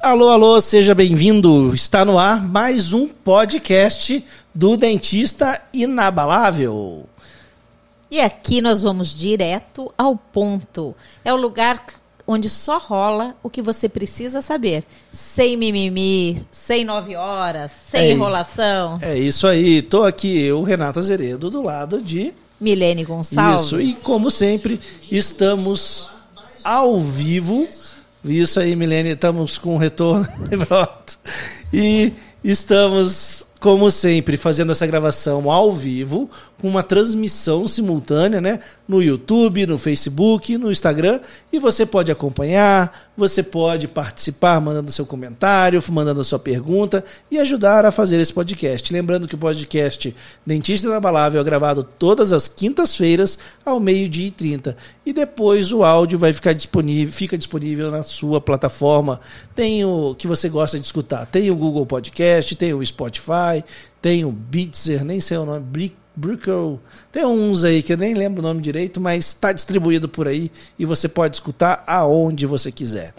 Alô, alô, seja bem-vindo. Está no ar mais um podcast do Dentista Inabalável. E aqui nós vamos direto ao ponto. É o lugar onde só rola o que você precisa saber. Sem mimimi, sem nove horas, sem É enrolação. É isso aí. Tô aqui, eu, Renato Azeredo, do lado de. Milene Gonçalves. Isso, e como sempre, estamos ao vivo. Isso aí, Milene, estamos com retorno. Pronto. E estamos, como sempre, fazendo essa gravação ao vivo, com uma transmissão simultânea, né? No YouTube, no Facebook, no Instagram. E você pode acompanhar, você pode participar mandando seu comentário, mandando a sua pergunta e ajudar a fazer esse podcast. Lembrando que o podcast Dentista Inabalável é gravado todas as quintas-feiras ao meio-dia e 30. E depois o áudio vai ficar disponível, fica disponível na sua plataforma. Tem o que você gosta de escutar. Tem o Google Podcast, tem o Spotify, tem o Beatzer, nem sei o nome, Brick Brickle. Tem uns aí que eu nem lembro o nome direito, mas está distribuído por aí e você pode escutar aonde você quiser.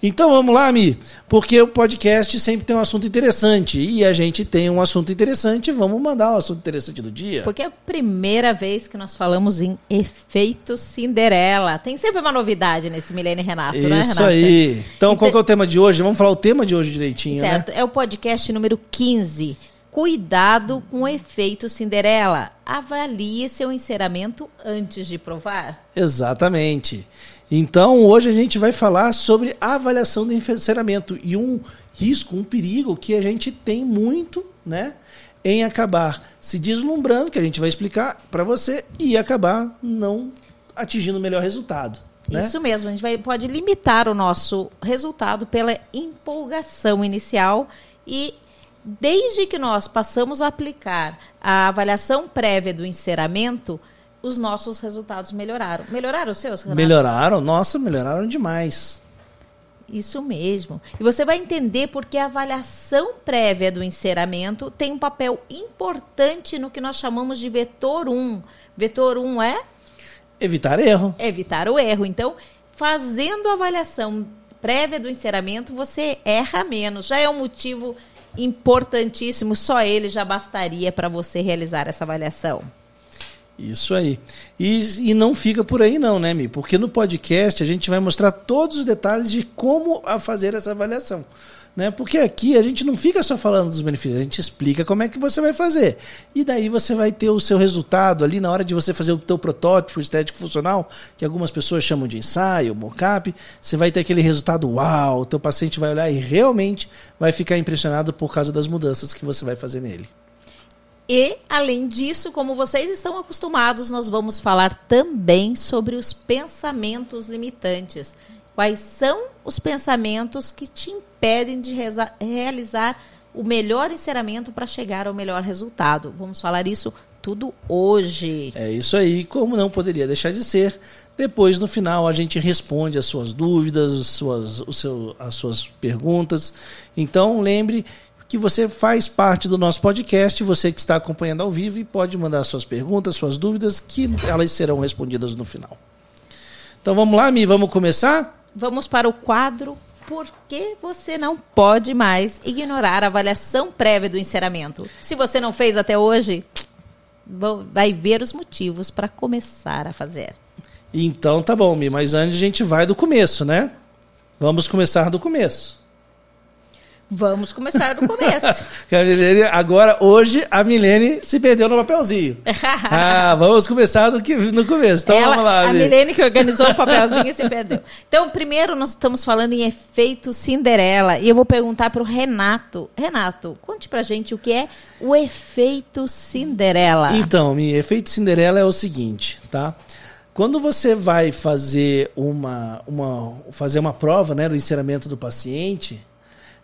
Então vamos lá, Mi, porque o podcast sempre tem um assunto interessante e a gente tem um assunto interessante, vamos mandar o um assunto interessante do dia. Porque é a primeira vez que nós falamos em efeito Cinderela. Tem sempre uma novidade nesse Milênio Renato, Isso né, Renato? aí. Então, qual que é o tema de hoje? Vamos falar o tema de hoje direitinho, Certo, né? é o podcast número 15. Cuidado com o efeito Cinderela. Avalie seu enceramento antes de provar. Exatamente. Então, hoje a gente vai falar sobre a avaliação do encerramento e um risco, um perigo que a gente tem muito, né, em acabar se deslumbrando, que a gente vai explicar para você, e acabar não atingindo o melhor resultado. Né? Isso mesmo, a gente vai, pode limitar o nosso resultado pela empolgação inicial e desde que nós passamos a aplicar a avaliação prévia do enceramento, os nossos resultados melhoraram. Melhoraram os seus, Renato? Melhoraram, nossa, melhoraram demais. Isso mesmo. E você vai entender porque a avaliação prévia do enceramento tem um papel importante no que nós chamamos de vetor 1. Vetor 1 é Evitar erro. evitar o erro. Então, fazendo a avaliação prévia do enceramento, você erra menos. Já é um motivo importantíssimo, só ele já bastaria para você realizar essa avaliação. Isso aí. E, e não fica por aí não, né, Mi? Porque no podcast a gente vai mostrar todos os detalhes de como fazer essa avaliação. Né? Porque aqui a gente não fica só falando dos benefícios, a gente explica como é que você vai fazer. E daí você vai ter o seu resultado ali na hora de você fazer o teu protótipo estético funcional, que algumas pessoas chamam de ensaio, mockup, você vai ter aquele resultado uau, o teu paciente vai olhar e realmente vai ficar impressionado por causa das mudanças que você vai fazer nele. E, além disso, como vocês estão acostumados, nós vamos falar também sobre os pensamentos limitantes. Quais são os pensamentos que te impedem de realizar o melhor enceramento para chegar ao melhor resultado? Vamos falar isso tudo hoje. É isso aí, como não poderia deixar de ser. Depois, no final, a gente responde as suas dúvidas, as suas, o seu, as suas perguntas. Então, lembre que você faz parte do nosso podcast, você que está acompanhando ao vivo e pode mandar suas perguntas, suas dúvidas, que elas serão respondidas no final. Então vamos lá, Mi, vamos começar? Vamos para o quadro Por que você não pode mais ignorar a avaliação prévia do enceramento? Se você não fez até hoje, vai ver os motivos para começar a fazer. Então tá bom, Mi, mas antes a gente vai do começo, né? Vamos começar do começo. Vamos começar do começo. Milene, agora, hoje, a Milene se perdeu no papelzinho. ah, vamos começar do que, no começo. Então Ela, vamos lá, A Mi. Milene que organizou o papelzinho e se perdeu. Então, primeiro nós estamos falando em efeito Cinderela. E eu vou perguntar para o Renato. Renato, conte pra gente o que é o efeito Cinderela. Então, Mi, efeito Cinderela é o seguinte, tá? Quando você vai fazer uma, uma, fazer uma prova né, do enceramento do paciente,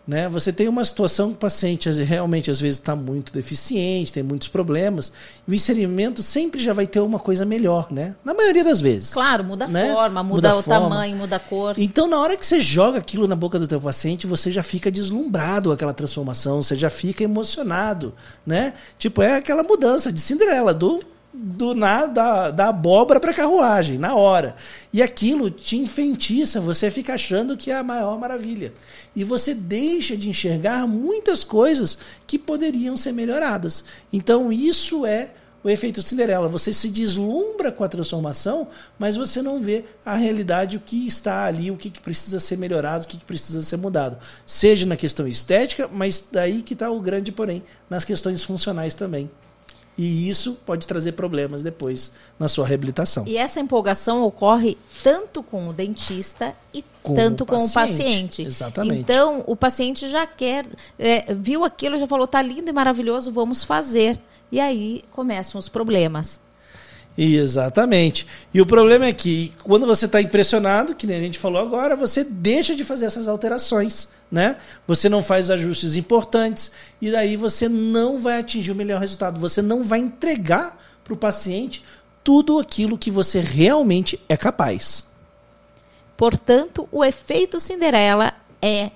né, você tem uma situação que o paciente realmente às vezes está muito deficiente, tem muitos problemas, e o inserimento sempre já vai ter uma coisa melhor, né? Na maioria das vezes. Claro, muda a né? forma, muda, Muda o forma. tamanho, muda a cor. Então, na hora que você joga aquilo na boca do teu paciente, você já fica deslumbrado com aquela transformação, você já fica emocionado, né? Tipo, é aquela mudança de Cinderela, do do nada da, da abóbora para carruagem, na hora. E aquilo te enfeitiça, você fica achando que é a maior maravilha. E você deixa de enxergar muitas coisas que poderiam ser melhoradas. Então, isso é o efeito Cinderela. Você se deslumbra com a transformação, mas você não vê a realidade, o que está ali, o que, precisa ser melhorado, o que, que precisa ser mudado. Seja na questão estética, mas daí que está o grande porém, nas questões funcionais também. E isso pode trazer problemas depois na sua reabilitação. E essa empolgação ocorre tanto com o dentista e com tanto o com o paciente. Exatamente. Então, o paciente já quer, é, viu aquilo, já falou, tá lindo e maravilhoso, vamos fazer. E aí começam os problemas. Exatamente. E o problema é que quando você está impressionado, que nem a gente falou agora, você deixa de fazer essas alterações, né? Você não faz ajustes importantes e daí você não vai atingir o melhor resultado. Você não vai entregar para o paciente tudo aquilo que você realmente é capaz. Portanto, o efeito Cinderela é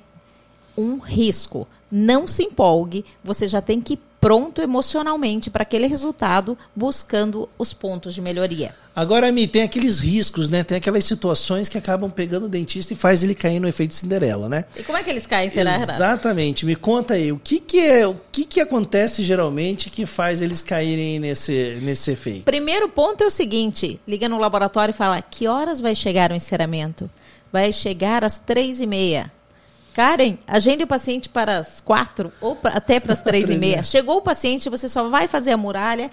um risco. Não se empolgue, você já tem que pronto emocionalmente para aquele resultado, buscando os pontos de melhoria. Agora, Mi, tem aqueles riscos, né? Tem aquelas situações que acabam pegando o dentista e faz ele cair no efeito Cinderela, né? E como é que eles caem, será? Exatamente. Me conta aí, o que que é, o que que acontece geralmente que faz eles caírem nesse, nesse efeito? Primeiro ponto é o seguinte, liga no laboratório e fala, que horas vai chegar o enceramento? Vai chegar às três e meia. Karen, agende o paciente para as quatro ou pra, até para as três e meia. Chegou o paciente, você só vai fazer a muralha.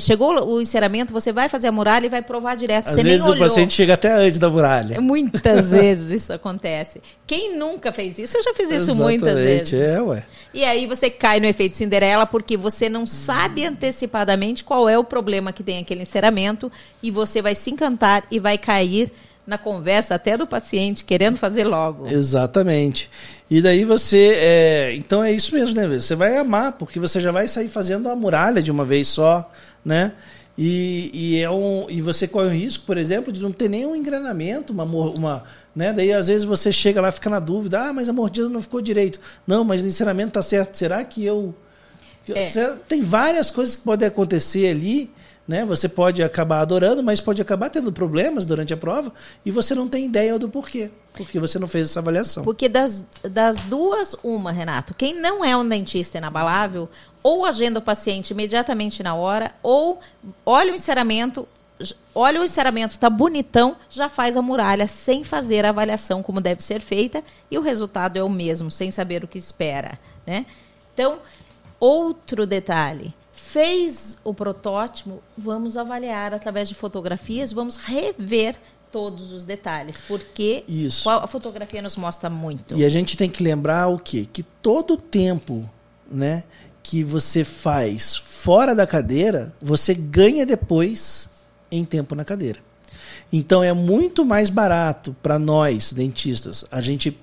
Chegou o enceramento, você vai fazer a muralha e vai provar direto. Às você vezes o paciente chega até antes da muralha. Muitas vezes isso acontece. Quem nunca fez isso? Eu já fiz isso Exatamente, muitas vezes. É, ué. E aí você cai no efeito Cinderela porque você não sabe antecipadamente qual é o problema que tem aquele enceramento e você vai se encantar e vai cair na conversa até do paciente, querendo fazer logo. Exatamente. E daí você. É... Então é isso mesmo, né? Você vai amar, porque você já vai sair fazendo a muralha de uma vez só, né? E, e, é um, e você corre o risco, por exemplo, de não ter nenhum engranamento, uma, uma, né? Daí às vezes você chega lá fica na dúvida, ah, mas a mordida não ficou direito. Não, mas o ensinamento tá certo. Será que eu. É. Tem várias coisas que podem acontecer ali né? Você pode acabar adorando, mas pode acabar tendo problemas durante a prova e você não tem ideia do porquê, porque você não fez essa avaliação. Porque das, das duas, uma, Renato, quem não é um dentista inabalável, ou agenda o paciente imediatamente na hora, ou olha o enceramento, olha o enceramento, tá bonitão, já faz a muralha sem fazer a avaliação como deve ser feita e o resultado é o mesmo, sem saber o que espera, né? Então, outro detalhe, fez o protótipo, vamos avaliar através de fotografias, vamos rever todos os detalhes, porque Isso. a fotografia nos mostra muito. E a gente tem que lembrar o quê? Que todo o tempo, né, que você faz fora da cadeira, você ganha depois em tempo na cadeira. Então é muito mais barato para nós dentistas a gente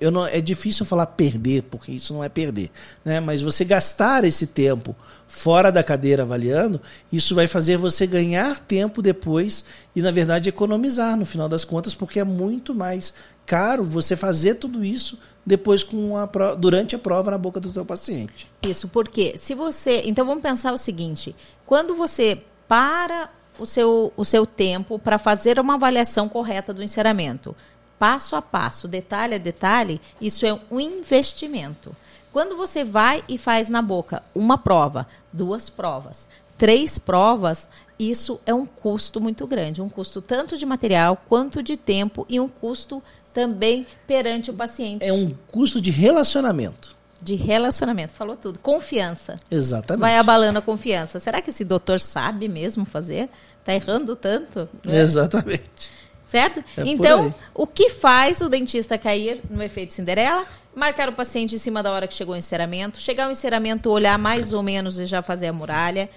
eu não, é difícil falar perder, porque isso não é perder, né? Mas você gastar esse tempo fora da cadeira avaliando, isso vai fazer você ganhar tempo depois e na verdade economizar no final das contas, porque é muito mais caro você fazer tudo isso depois com a durante a prova na boca do seu paciente. Isso, porque se você, então vamos pensar o seguinte, quando você para o seu, o seu tempo para fazer uma avaliação correta do enceramento passo a passo, detalhe a detalhe, isso é um investimento. Quando você vai e faz na boca uma prova, duas provas, três provas, isso é um custo muito grande, um custo tanto de material quanto de tempo e um custo também perante o paciente. É um custo de relacionamento. De relacionamento, falou tudo. Confiança. Exatamente. Vai abalando a confiança. Será que esse doutor sabe mesmo fazer? Está errando tanto? Né? Exatamente. Certo? É então, o que faz o dentista cair no efeito Cinderela? Marcar o paciente em cima da hora que chegou o enceramento, chegar o enceramento, olhar mais ou menos e já fazer a muralha,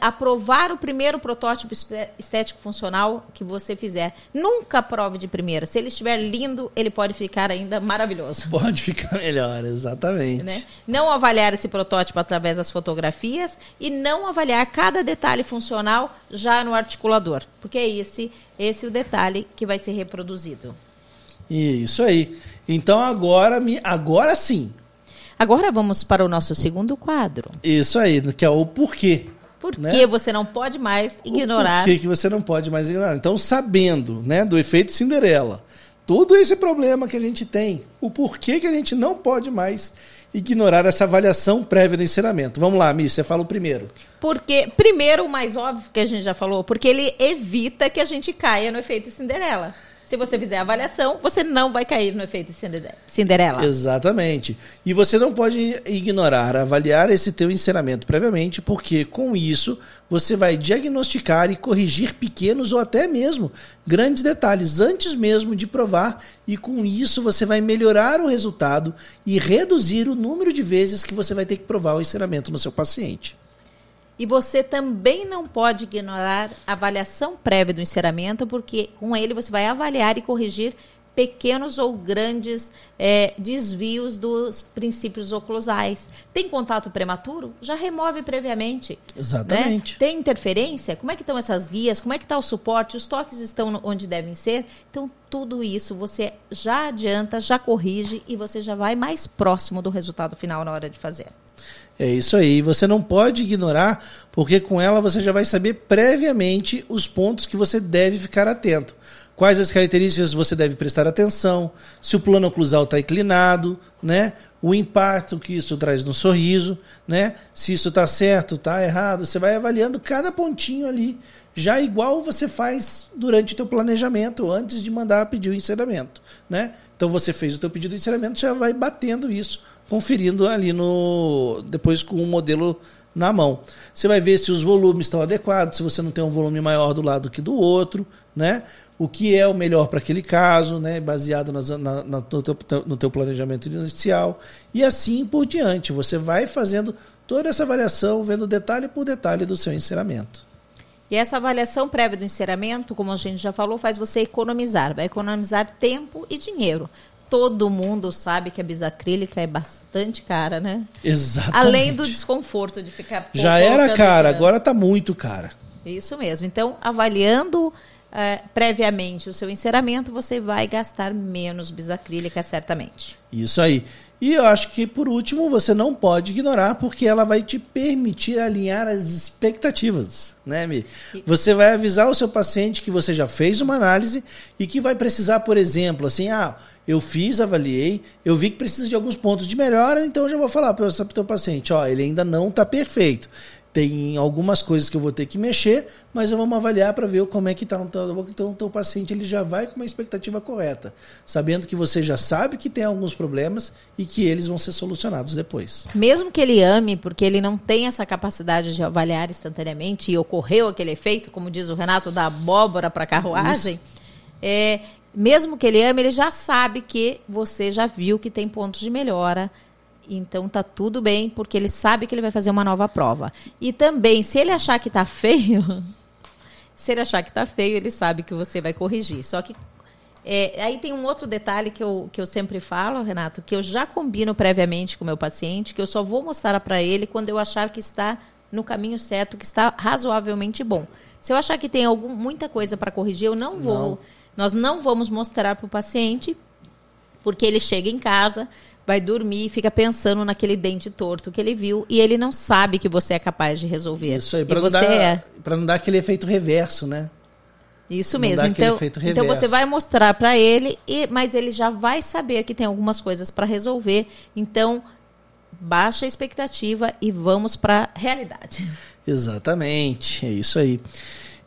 aprovar o primeiro protótipo estético funcional que você fizer. Nunca prove de primeira. Se ele estiver lindo, ele pode ficar ainda maravilhoso. Pode ficar melhor, exatamente. Né? Não avaliar esse protótipo através das fotografias e não avaliar cada detalhe funcional já no articulador, porque é esse, esse o detalhe que vai ser reproduzido. Isso aí. Então agora, agora sim. Agora vamos para o nosso segundo quadro. Isso aí, que é o porquê. Por né? que você não pode mais ignorar? Por que, que você não pode mais ignorar? Então, sabendo né, do efeito Cinderela, todo esse problema que a gente tem, o porquê que a gente não pode mais ignorar essa avaliação prévia do ensinamento. Vamos lá, Miss, você fala o primeiro. Porque, primeiro, o mais óbvio que a gente já falou, porque ele evita que a gente caia no efeito Cinderela. Se você fizer a avaliação, você não vai cair no efeito Cinderela. Exatamente. E você não pode ignorar, avaliar esse teu ensinamento previamente, porque com isso você vai diagnosticar e corrigir pequenos ou até mesmo grandes detalhes antes mesmo de provar, e com isso você vai melhorar o resultado e reduzir o número de vezes que você vai ter que provar o ensinamento no seu paciente. E você também não pode ignorar a avaliação prévia do enceramento, porque com ele você vai avaliar e corrigir pequenos ou grandes é, desvios dos princípios oclusais. Tem contato prematuro? Já remove previamente. Exatamente. Né? Tem interferência? Como é que estão essas guias? Como é que está o suporte? Os toques estão onde devem ser? Então, tudo isso você já adianta, já corrige e você já vai mais próximo do resultado final na hora de fazer. É isso aí. Você não pode ignorar, porque com ela você já vai saber previamente os pontos que você deve ficar atento. Quais as características você deve prestar atenção, se o plano oclusal está inclinado, né? o impacto que isso traz no sorriso, né? se isso está certo, está errado. Você vai avaliando cada pontinho ali, já igual você faz durante o teu planejamento, antes de mandar pedir o encerramento. Né? Então você fez o teu pedido de encerramento, já vai batendo isso conferindo ali no depois com o modelo na mão. Você vai ver se os volumes estão adequados, se você não tem um volume maior do lado que do outro, né? O que é o melhor para aquele caso, né? Baseado nas, na, na, no, teu, no teu planejamento inicial e assim por diante. Você vai fazendo toda essa avaliação, vendo detalhe por detalhe do seu encerramento. E essa avaliação prévia do encerramento, como a gente já falou, faz você economizar, vai economizar tempo e dinheiro todo mundo sabe que a bisacrílica é bastante cara, né? Exatamente. Além do desconforto de ficar. Já era cara, agora está muito cara. Isso mesmo. Então, avaliando é, previamente o seu enceramento, você vai gastar menos bisacrílica, certamente. Isso aí. E eu acho que, por último, você não pode ignorar, porque ela vai te permitir alinhar as expectativas, né, Mi? Você vai avisar o seu paciente que você já fez uma análise e que vai precisar, por exemplo, assim, ah, eu fiz, avaliei, eu vi que precisa de alguns pontos de melhora, então eu já vou falar para o teu paciente, ó, ele ainda não está perfeito tem algumas coisas que eu vou ter que mexer, mas vamos avaliar para ver como é que está no teu boca. Então, o teu paciente ele já vai com uma expectativa correta, sabendo que você já sabe que tem alguns problemas e que eles vão ser solucionados depois. Mesmo que ele ame, porque ele não tem essa capacidade de avaliar instantaneamente e ocorreu aquele efeito, como diz o Renato, da abóbora para a carruagem, é, mesmo que ele ame, ele já sabe que você já viu que tem pontos de melhora então tá tudo bem, porque ele sabe que ele vai fazer uma nova prova. E também, se ele achar que tá feio, se ele achar que tá feio, ele sabe que você vai corrigir. Só que é, aí tem um outro detalhe que eu, que eu sempre falo, Renato, que eu já combino previamente com o meu paciente, que eu só vou mostrar para ele quando eu achar que está no caminho certo, que está razoavelmente bom. Se eu achar que tem algum, muita coisa para corrigir, eu não vou. Não. Nós não vamos mostrar para o paciente, porque ele chega em casa, vai dormir e fica pensando naquele dente torto que ele viu e ele não sabe que você é capaz de resolver. Isso aí, para não, dar, é. não dar aquele efeito reverso, né? Isso mesmo. Então, então você vai mostrar para ele, e, mas ele já vai saber que tem algumas coisas para resolver. Então, baixa a expectativa e vamos para a realidade. Exatamente, é isso aí.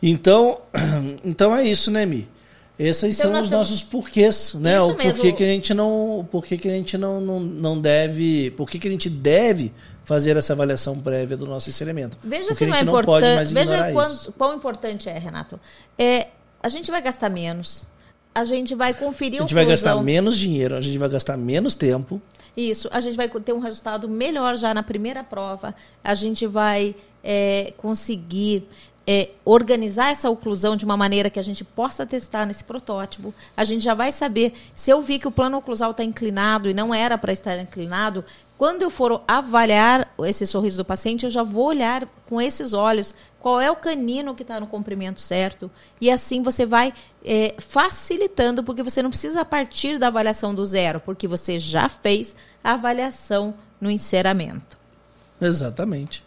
Então, então é isso, né, Mi? Esses então, são os nossos porquês, né? Isso o porquê que a gente não, porquê que a gente não, não, não deve, porquê que a gente deve fazer essa avaliação prévia do nosso experimento. Veja se não é não importante. Veja quão, quão, importante é, Renato. É, a gente vai gastar menos. A gente vai conferir A gente vai gastar menos dinheiro, a gente vai gastar menos tempo. Isso, a gente vai ter um resultado melhor já na primeira prova. A gente vai é, conseguir é, organizar essa oclusão de uma maneira que a gente possa testar nesse protótipo. A gente já vai saber se eu vi que o plano oclusal está inclinado e não era para estar inclinado. Quando eu for avaliar esse sorriso do paciente, eu já vou olhar com esses olhos qual é o canino que está no comprimento certo. E assim você vai é, facilitando, porque você não precisa partir da avaliação do zero, porque você já fez a avaliação no enceramento. Exatamente.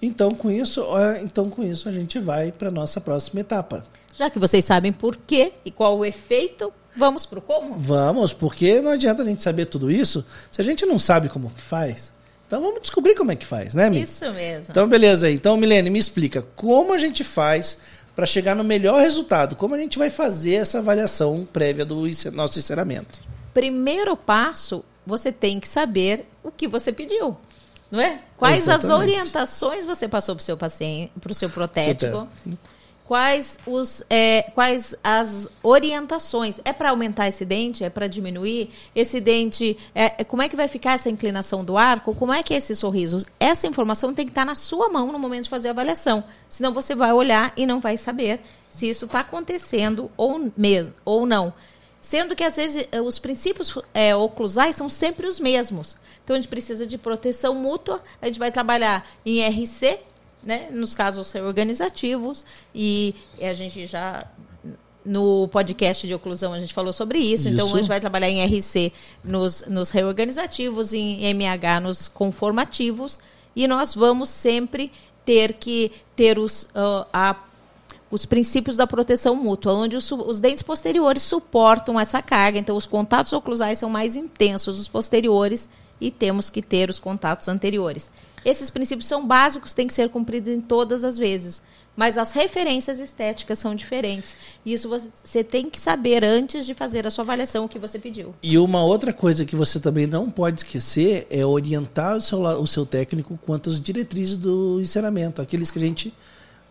Então, com isso, então com isso a gente vai para nossa próxima etapa. Já que vocês sabem por quê e qual o efeito, vamos para o como? Vamos, porque não adianta a gente saber tudo isso se a gente não sabe como que faz. Então vamos descobrir como é que faz, né, Mi? Isso mesmo. Então, beleza. Então, Milene, me explica como a gente faz para chegar no melhor resultado. Como a gente vai fazer essa avaliação prévia do nosso encerramento? Primeiro passo, você tem que saber o que você pediu. Não é? Quais Exatamente. as orientações você passou para o seu paciente, para o seu protético? quais, os, é, quais as orientações. É para aumentar esse dente? É para diminuir? Esse dente, é, é, como é que vai ficar essa inclinação do arco? Como é que é esse sorriso? Essa informação tem que estar na sua mão no momento de fazer a avaliação. Senão você vai olhar e não vai saber se isso está acontecendo ou, mesmo, ou não. Sendo que, às vezes, os princípios é, oclusais são sempre os mesmos. Então, a gente precisa de proteção mútua, a gente vai trabalhar em RC, né, nos casos reorganizativos, e a gente já no podcast de oclusão a gente falou sobre isso, isso. então a gente vai trabalhar em RC nos, nos reorganizativos, em MH nos conformativos, e nós vamos sempre ter que ter os, uh, a, os princípios da proteção mútua, onde os, os, dentes posteriores suportam essa carga, então os contatos oclusais são mais intensos os posteriores e temos que ter os contatos anteriores. Esses princípios são básicos, têm que ser cumpridos em todas as vezes. Mas as referências estéticas são diferentes. Isso você tem que saber antes de fazer a sua avaliação o que você pediu. E uma outra coisa que você também não pode esquecer é orientar o seu, o seu técnico quanto às diretrizes do ensinamento, aqueles que a gente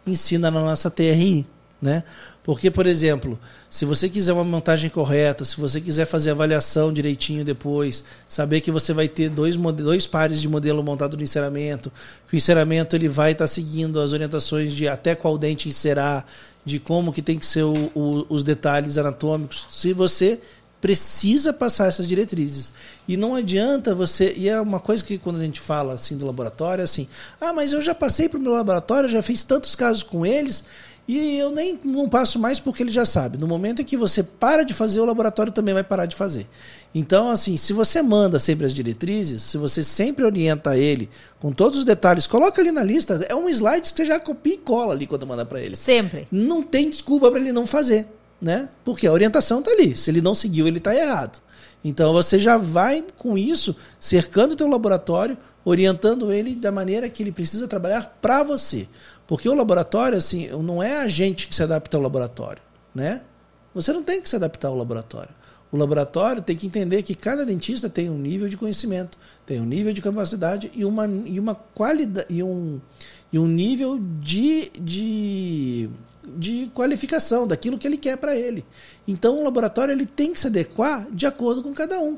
ensina na nossa TRI né? Porque, por exemplo, se você quiser uma montagem correta, se você quiser fazer avaliação direitinho depois, saber que você vai ter dois, dois pares de modelo montado no enceramento, que o enceramento ele vai estar tá seguindo as orientações de até qual dente encerar, de como que tem que ser o, o, os detalhes anatômicos. Se você precisa passar essas diretrizes. E não adianta você. E é uma coisa que quando a gente fala assim do laboratório, é assim: ah, mas eu já passei para o meu laboratório, já fiz tantos casos com eles e eu nem não passo mais porque ele já sabe. No momento em que você para de fazer, o laboratório também vai parar de fazer. Então, assim, se você manda sempre as diretrizes, se você sempre orienta ele com todos os detalhes, coloca ali na lista. É um slide que você já copia e cola ali quando manda para ele. Sempre. Não tem desculpa para ele não fazer, né? Porque a orientação tá ali. Se ele não seguiu, ele tá errado. Então você já vai com isso cercando o teu laboratório, orientando ele da maneira que ele precisa trabalhar para você. Porque o laboratório, assim, não é a gente que se adapta ao laboratório, né? Você não tem que se adaptar ao laboratório. O laboratório tem que entender que cada dentista tem um nível de conhecimento, tem um nível de capacidade e uma, e uma qualidade e um, e um nível de, de, de qualificação daquilo que ele quer para ele. Então o laboratório ele tem que se adequar de acordo com cada um.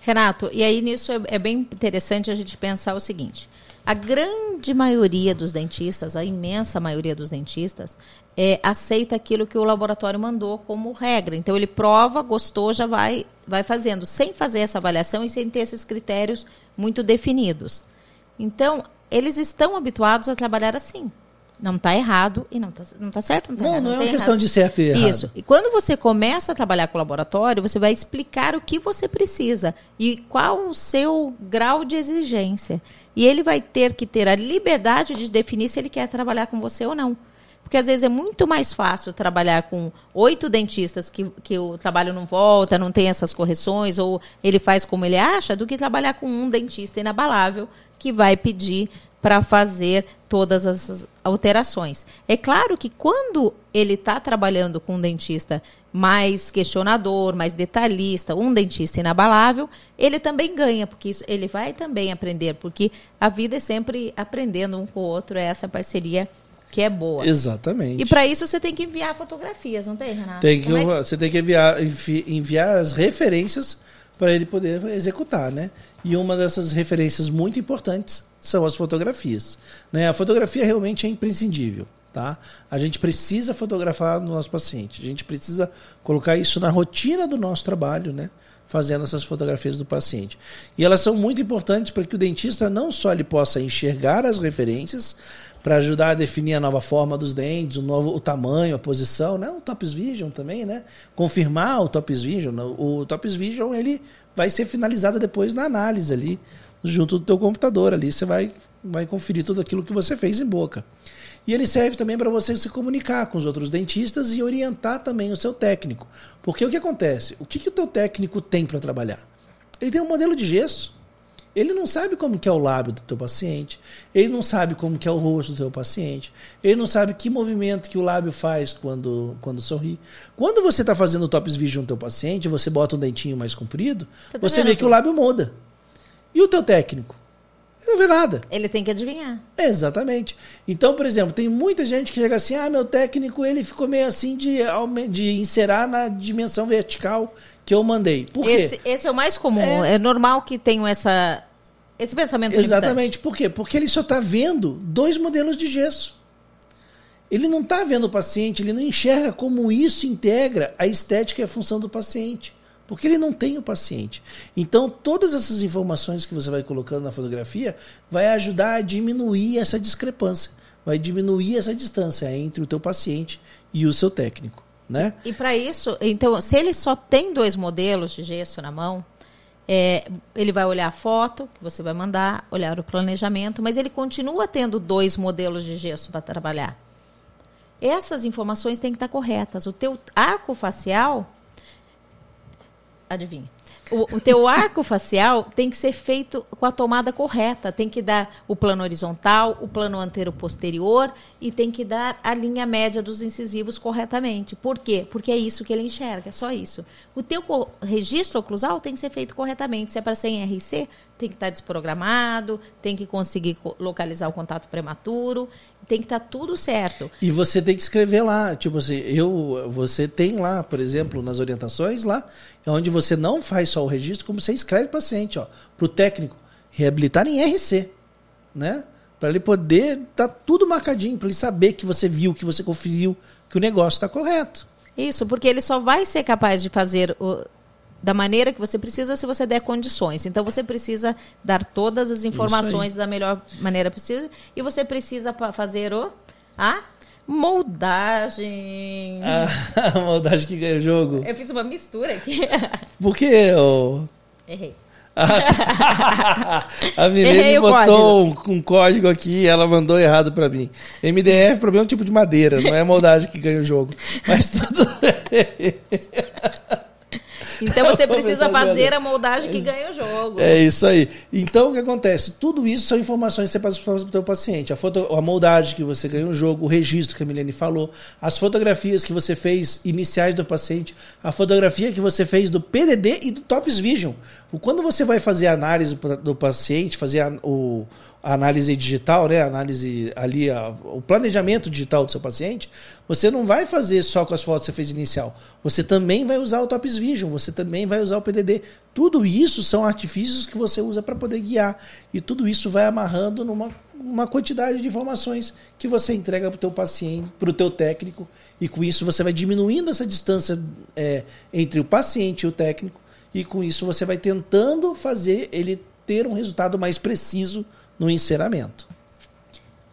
Renato, e aí nisso é, é bem interessante a gente pensar o seguinte: a grande maioria dos dentistas, a imensa maioria dos dentistas, é, aceita aquilo que o laboratório mandou como regra. Então ele prova, gostou, já vai, vai fazendo, sem fazer essa avaliação e sem ter esses critérios muito definidos. Então, eles estão habituados a trabalhar assim. Não está errado e não está não tá certo. Não, tá não, errado, não, não é uma questão errado. de certo e errado. Isso. E quando você começa a trabalhar com o laboratório, você vai explicar o que você precisa e qual o seu grau de exigência. E ele vai ter que ter a liberdade de definir se ele quer trabalhar com você ou não. Porque às vezes é muito mais fácil trabalhar com oito dentistas que, que o trabalho não volta, não tem essas correções, ou ele faz como ele acha, do que trabalhar com um dentista inabalável que vai pedir para fazer todas as alterações. É claro que quando ele está trabalhando com um dentista mais questionador, mais detalhista, um dentista inabalável, ele também ganha, porque isso, ele vai também aprender, porque a vida é sempre aprendendo um com o outro, é essa parceria que é boa. Exatamente. E para isso você tem que enviar fotografias, não tem, Renato? Tem que, é que... Você tem que enviar, enviar as referências para ele poder executar, né? E uma dessas referências muito importantes são as fotografias. Né? A fotografia realmente é imprescindível. Tá? A gente precisa fotografar o nosso paciente. A gente precisa colocar isso na rotina do nosso trabalho, né? fazendo essas fotografias do paciente. E elas são muito importantes para que o dentista não só ele possa enxergar as referências, para ajudar a definir a nova forma dos dentes, o novo o tamanho, a posição, né? O Tops Vision também, né? Confirmar o Tops Vision. O Tops Vision ele vai ser finalizado depois na análise ali, junto do teu computador ali, você vai vai conferir tudo aquilo que você fez em boca. E ele serve também para você se comunicar com os outros dentistas e orientar também o seu técnico. Porque o que acontece? O que, que o teu técnico tem para trabalhar? Ele tem um modelo de gesso. Ele não sabe como que é o lábio do teu paciente, ele não sabe como que é o rosto do teu paciente, ele não sabe que movimento que o lábio faz quando, quando sorri. Quando você está fazendo o Tops Vision no teu paciente, você bota um dentinho mais comprido, tá você vê que o lábio muda. E o teu técnico? Ele não vê nada. Ele tem que adivinhar. Exatamente. Então, por exemplo, tem muita gente que chega assim, ah, meu técnico, ele ficou meio assim de, de inserar na dimensão vertical que eu mandei. Por quê? Esse, esse é o mais comum. É, é normal que tenham essa, esse pensamento Exatamente. Limitante. Por quê? Porque ele só está vendo dois modelos de gesso. Ele não está vendo o paciente, ele não enxerga como isso integra a estética e a função do paciente. Porque ele não tem o paciente. Então, todas essas informações que você vai colocando na fotografia vai ajudar a diminuir essa discrepância, vai diminuir essa distância entre o teu paciente e o seu técnico. Né? E para isso, então, se ele só tem dois modelos de gesso na mão, é, ele vai olhar a foto que você vai mandar, olhar o planejamento, mas ele continua tendo dois modelos de gesso para trabalhar. Essas informações têm que estar corretas. O teu arco facial, adivinha? o, o teu arco facial tem que ser feito com a tomada correta. Tem que dar o plano horizontal, o plano antero-posterior e tem que dar a linha média dos incisivos corretamente. Por quê? Porque é isso que ele enxerga, só isso. O teu registro oclusal tem que ser feito corretamente. Se é para ser em RC, tem que estar desprogramado, tem que conseguir localizar o contato prematuro, tem que estar tudo certo. E você tem que escrever lá, tipo assim, eu, você tem lá, por exemplo, nas orientações lá, onde você não faz só o registro, como você escreve o paciente, ó, para o técnico reabilitar em RC, né? Para ele poder estar tá tudo marcadinho, para ele saber que você viu, que você conferiu, que o negócio está correto. Isso, porque ele só vai ser capaz de fazer o, da maneira que você precisa se você der condições. Então você precisa dar todas as informações da melhor maneira possível e você precisa fazer o a moldagem. a moldagem que ganha o jogo. Eu fiz uma mistura aqui. Por que? Oh... Errei. a Milene botou um, um, código aqui ela mandou errado para mim. MDF, problema é um tipo de madeira, não é a moldagem que ganha o jogo. Mas tudo bem. Então você precisa fazer a moldagem que ganha o jogo. É isso aí. Então o que acontece? Tudo isso são informações que você passa para o seu paciente. A, foto, a moldagem que você ganha o jogo, o registro que a Milene falou, as fotografias que você fez iniciais do paciente, a fotografia que você fez do PDD e do Tops Vision. Quando você vai fazer a análise do paciente, fazer a, o a análise digital, né, a análise ali, a, o planejamento digital do seu paciente, você não vai fazer só com as fotos que você fez inicial. Você também vai usar o Tops Vision, você também vai usar o PDD. Tudo isso são artifícios que você usa para poder guiar. E tudo isso vai amarrando numa uma quantidade de informações que você entrega para o teu paciente, para o teu técnico. E com isso você vai diminuindo essa distância é, entre o paciente e o técnico. E com isso você vai tentando fazer ele ter um resultado mais preciso no enceramento.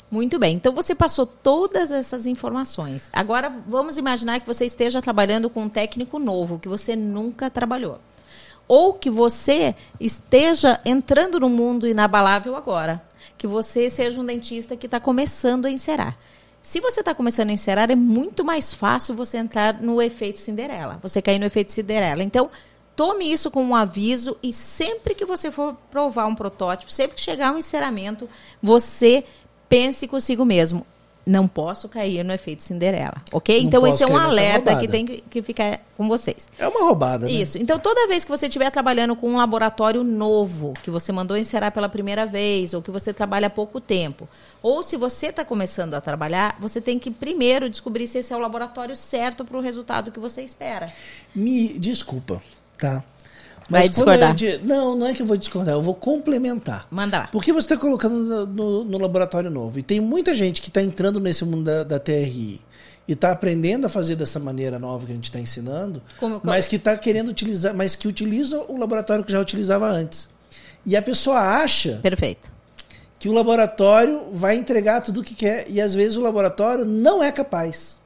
Muito bem. Então você passou todas essas informações. Agora vamos imaginar que você esteja trabalhando com um técnico novo que você nunca trabalhou. Ou que você esteja entrando no mundo inabalável agora. Que você seja um dentista que está começando a encerar. Se você está começando a encerar, é muito mais fácil você entrar no efeito Cinderela. Você cair no efeito Cinderela. Então, Tome isso como um aviso e sempre que você for provar um protótipo, sempre que chegar um enceramento, você pense consigo mesmo. Não posso cair no efeito Cinderela, ok? Não então, esse é um alerta que tem que ficar com vocês. É uma roubada, né? Isso. Então, toda vez que você estiver trabalhando com um laboratório novo, que você mandou encerar pela primeira vez, ou que você trabalha há pouco tempo, ou se você está começando a trabalhar, você tem que primeiro descobrir se esse é o laboratório certo para o resultado que você espera. Me desculpa, Tá. Mas Vai discordar. não, não é que eu vou discordar, eu vou complementar. Manda lá. Porque você está colocando no, no, no, laboratório novo. E tem muita gente que está entrando nesse mundo da, da TRI e está aprendendo a fazer dessa maneira nova que a gente está ensinando, como, como? mas que está querendo utilizar, mas que utiliza o laboratório que já utilizava antes. E a pessoa acha Perfeito. que o laboratório vai entregar tudo o que quer e às vezes o laboratório não é capaz.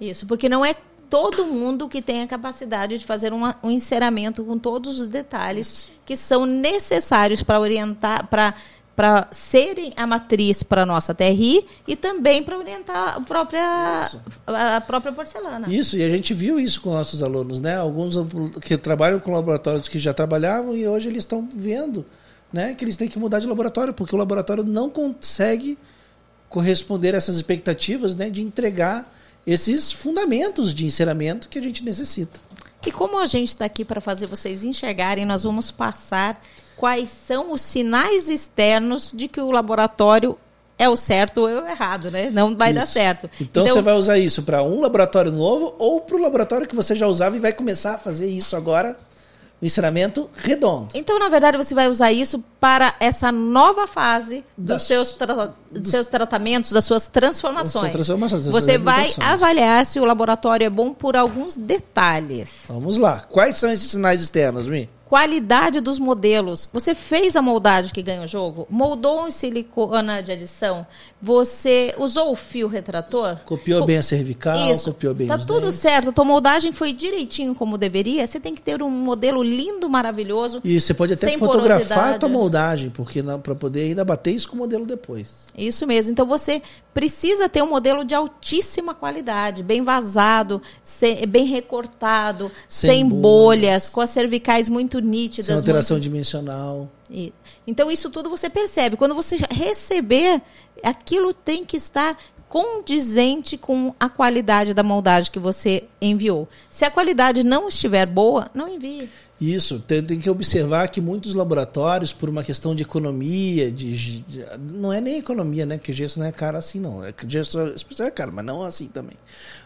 Isso, porque não é todo mundo que tem a capacidade de fazer uma, um enceramento com todos os detalhes que são necessários para orientar, para para serem a matriz para a nossa TRI e também para orientar a própria, a própria porcelana. Isso, e a gente viu isso com nossos alunos, né? Alguns que trabalham com laboratórios que já trabalhavam e hoje eles estão vendo né, que eles têm que mudar de laboratório, porque o laboratório não consegue corresponder a essas expectativas né, de entregar esses fundamentos de enceramento que a gente necessita. E como a gente está aqui para fazer vocês enxergarem, nós vamos passar quais são os sinais externos de que o laboratório é o certo ou é o errado, né? Não vai isso. dar certo. Então, então, você vai usar isso para um laboratório novo ou para o laboratório que você já usava e vai começar a fazer isso agora o ensinamento redondo. Então, na verdade, você vai usar isso para essa nova fase dos, das, seus, tra dos seus tratamentos, das suas transformações. transformações você vai avaliar se o laboratório é bom por alguns detalhes. Vamos lá. Quais são esses sinais externos, Mi? Qualidade dos modelos. Você fez a moldagem que ganha o jogo? Moldou em silicona de adição? Você usou o fio retrator? Copiou Co bem a cervical, Isso. copiou bem Tá tudo dentes. certo. A tua moldagem foi direitinho como deveria. Você tem que ter um modelo lindo, maravilhoso. E você pode até fotografar a tua moldagem, porque para poder ainda bater isso com o modelo depois. Isso mesmo. Então você precisa ter um modelo de altíssima qualidade, bem vazado, sem, bem recortado, sem, sem bolhas, bolhas, com as cervicais muito nítidas. Sem alteração muito... dimensional. Então, isso tudo você percebe. Quando você receber, aquilo tem que estar condizente com a qualidade da moldagem que você enviou. Se a qualidade não estiver boa, não envie. Isso, tem, tem, que observar que muitos laboratórios, por uma questão de economia, de, de, não é nem economia, né? Porque gesso não é caro assim, não. É, gesso é caro, mas não assim também.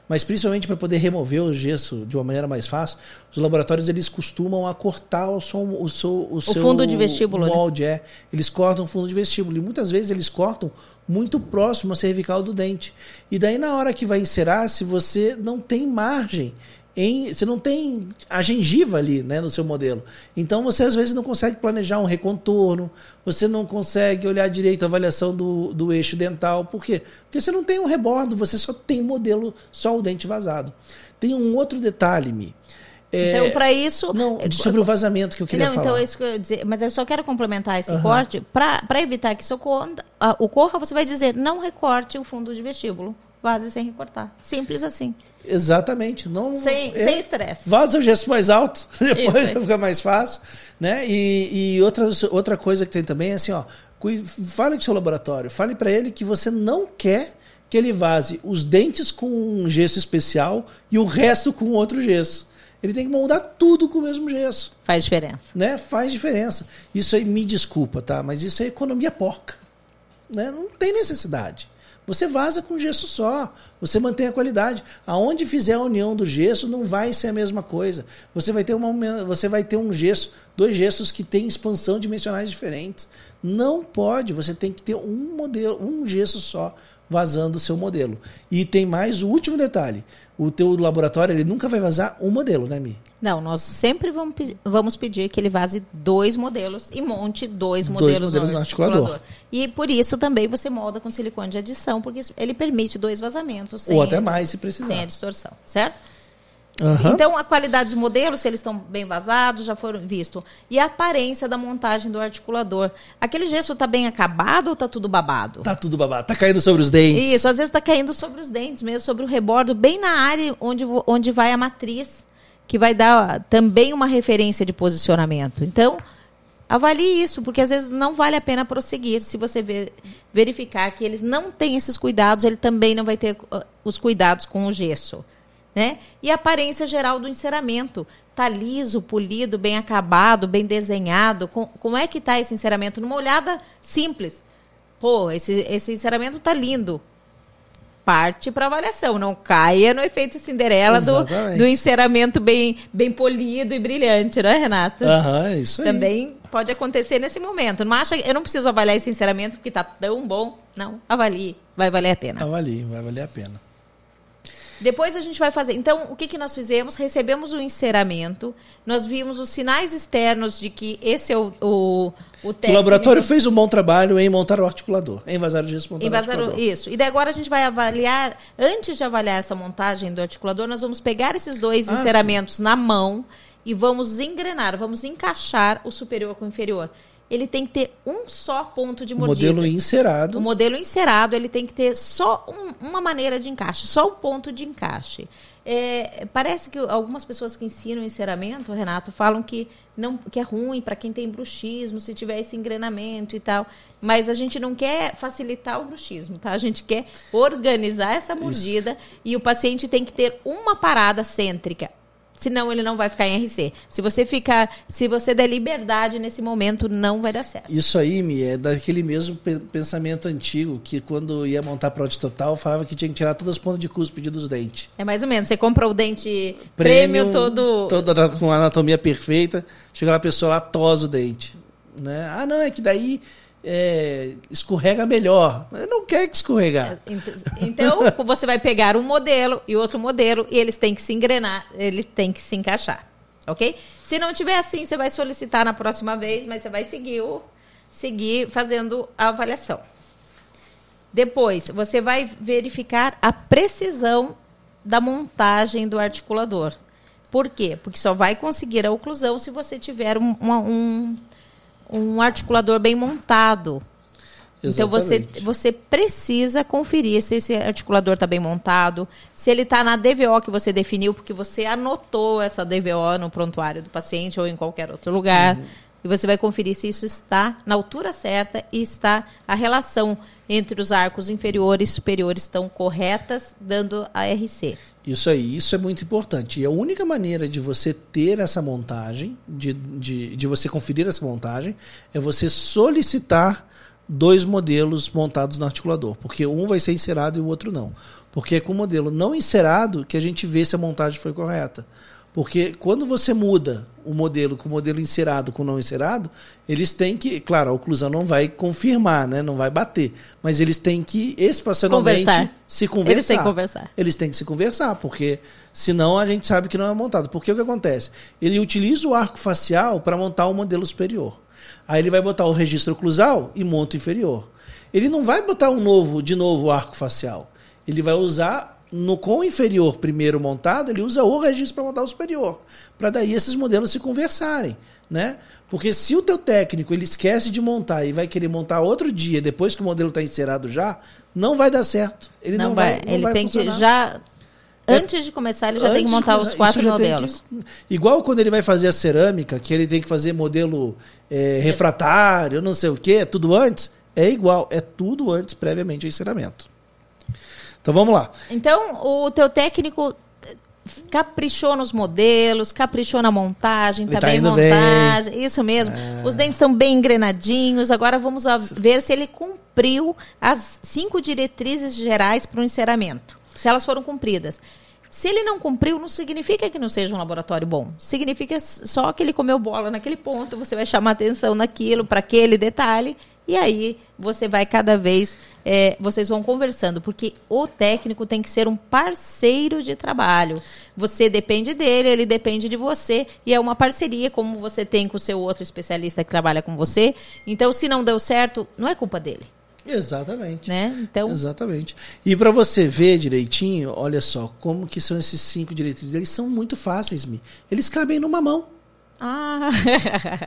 Mas principalmente para poder remover o gesso de uma maneira mais fácil, os laboratórios eles costumam acortar o, som, o, seu, o, o seu fundo de vestíbulo. Né? Molde, né? é. Eles cortam o fundo de vestíbulo. E muitas vezes eles cortam muito próximo à cervical do dente. E daí, na hora que vai encerar, se você não tem margem em, você não tem a gengiva ali né, no seu modelo. Então você às vezes não consegue planejar um recontorno, você não consegue olhar direito a avaliação do, do eixo dental. Por quê? Porque você não tem um rebordo, você só tem modelo, só o dente vazado. Tem um outro detalhe, Mi. É, então, para isso. Não, é, sobre o vazamento que eu queria não, então, falar. Então, isso que eu ia dizer. Mas eu só quero complementar esse uhum. corte. Para evitar que isso ocorra, ocorra, você vai dizer: não recorte o fundo de vestíbulo. Vaze sem recortar. Simples assim. Exatamente. Não, sem é, estresse. vaza o gesto mais alto, depois vai ficar mais fácil. Né? E, e outra, outra coisa que tem também é assim, ó, fale com o seu laboratório, fale para ele que você não quer que ele vaze os dentes com um gesso especial e o resto com outro gesso. Ele tem que moldar tudo com o mesmo gesso. Faz diferença. Né? Faz diferença. Isso aí me desculpa, tá? Mas isso é economia porca. Né? Não tem necessidade. Você vaza com gesso só. Você mantém a qualidade. Aonde fizer a união do gesso, não vai ser a mesma coisa. Você vai ter, uma, você vai ter um gesso, dois gessos que têm expansão dimensionais diferentes. Não pode. Você tem que ter um modelo, um gesso só vazando o seu modelo. E tem mais o último detalhe o teu laboratório ele nunca vai vazar um modelo, né, Mi? Não, nós sempre vamos, vamos pedir que ele vaze dois modelos e monte dois, dois modelos, modelos no, articulador. articulador. E por isso também você molda com silicone de adição, porque ele permite dois vazamentos. Sem, Ou até mais, se precisar. Sem a distorção, certo? Uhum. Então, a qualidade dos modelos, se eles estão bem vazados, já foram vistos. E a aparência da montagem do articulador. Aquele gesso está bem acabado ou está tudo babado? Está tudo babado. Está caindo sobre os dentes. Isso, às vezes está caindo sobre os dentes mesmo, sobre o rebordo, bem na área onde, onde vai a matriz, que vai dar também uma referência de posicionamento. Então, avalie isso, porque às vezes não vale a pena prosseguir. Se você ver, verificar que eles não têm esses cuidados, ele também não vai ter os cuidados com o gesso né? E a aparência geral do enceramento. Tá liso, polido, bem acabado, bem desenhado. Com, como é que tá esse enceramento? Numa olhada simples. Pô, esse, esse enceramento tá lindo. Parte para avaliação, não caia no efeito Cinderela do, do enceramento bem, bem polido e brilhante, não é, Renato? Aham, isso aí. Também pode acontecer nesse momento. Não acha, eu não preciso avaliar esse enceramento porque está tão bom. Não, avalie, vai valer a pena. Avalie, vai valer a pena. Depois a gente vai fazer. Então, o que, que nós fizemos? Recebemos o enceramento, nós vimos os sinais externos de que esse é o, o, o técnico. O laboratório fez um bom trabalho em montar o articulador, em vazar o gesso montar o articulador. Isso. E daí agora a gente vai avaliar, antes de avaliar essa montagem do articulador, nós vamos pegar esses dois ah, enceramentos sim. na mão e vamos engrenar, vamos encaixar o superior com o inferior. Ele tem que ter um só ponto de O mordida. modelo encerado. O modelo encerado, ele tem que ter só um- uma maneira de encaixe, só um ponto de encaixe. É, parece que algumas pessoas que ensinam enceramento, Renato, falam que, não, que é ruim para quem tem bruxismo, se tiver esse engrenamento e tal. Mas a gente não quer facilitar o bruxismo, tá? A gente quer organizar essa mordida e o paciente tem que ter uma parada cêntrica. Senão ele não vai ficar em RC. Se você ficar, se você der liberdade nesse momento, não vai dar certo. Isso aí, Mi, é daquele mesmo pe- pensamento antigo que quando ia montar prode total, falava que tinha que tirar todas as pontas de cúspide dos dentes. É mais ou menos. Você compra o dente prêmio, todo. todo ana- com anatomia perfeita, chega lá a pessoa lá tosa o dente, né? Ah, não, é que daí é, escorrega melhor. Mas não quer que escorregar. Então, você vai pegar um modelo e outro modelo e eles têm que se engrenar, eles têm que se encaixar. Ok? Se não tiver assim, você vai solicitar na próxima vez, mas você vai seguir, o, seguir fazendo a avaliação. Depois, você vai verificar a precisão da montagem do articulador. Por quê? Porque só vai conseguir a oclusão se você tiver um, um, um articulador bem montado. Então você, Exatamente. você precisa conferir se esse articulador está bem montado, se ele está na DVO que você definiu, porque você anotou essa DVO no prontuário do paciente ou em qualquer outro lugar. E você vai conferir se isso está na altura certa e está a relação entre os arcos inferiores e superiores estão corretas, dando a RC. Isso aí, isso é muito importante. E a única maneira de você ter essa montagem, de, de, de você conferir essa montagem, é você solicitar dois modelos montados no articulador. Porque um vai ser encerado e o outro não. Porque é com o modelo não encerado que a gente vê se a montagem foi correta. Porque quando você muda o modelo com o modelo encerado com não encerado, eles têm que, claro, a oclusão não vai confirmar, né? não vai bater, mas eles têm que espacialmente Conversar. se conversar. Eles têm que conversar. Eles têm que se conversar, porque senão a gente sabe que não é montado. Porque o que acontece? Ele utiliza o arco facial para montar o modelo superior. Aí ele vai botar o registro oclusal e monta o inferior. Ele não vai botar um novo, de novo, o arco facial. Ele vai usar no com o inferior primeiro montado, ele usa o registro para montar o superior, para daí esses modelos se conversarem, né? Porque se o teu técnico ele esquece de montar e vai querer montar outro dia depois que o modelo está encerado já, não vai dar certo. Ele não, vai, não ele vai tem funcionar. que já antes de começar ele já tem que Antes montar os quatro modelos. que- igual quando ele vai fazer a cerâmica, que ele tem que fazer modelo é, refratário, não sei o que, tudo antes. É igual, é tudo antes, previamente ao enceramento. Então vamos lá. Então, o teu técnico caprichou nos modelos, caprichou na montagem, Ele tá, tá bem montagem. Isso mesmo. É. Os dentes estão bem engrenadinhos. Agora vamos ver se ele cumpriu as cinco diretrizes gerais para o enceramento. Se elas foram cumpridas. Se ele não cumpriu, não significa que não seja um laboratório bom. Significa só que ele comeu bola naquele ponto, você vai chamar atenção naquilo, para aquele detalhe, e aí você vai cada vez, é, vocês vão conversando, porque o técnico tem que ser um parceiro de trabalho. Você depende dele, ele depende de você, e é uma parceria, como você tem com o seu outro especialista que trabalha com você. Então, se não deu certo, não é culpa dele, Exatamente. né? Então, Exatamente. E para você ver direitinho, olha só, como que são esses cinco diretrizes. Eles são muito fáceis, Mi. Eles cabem numa mão, ah,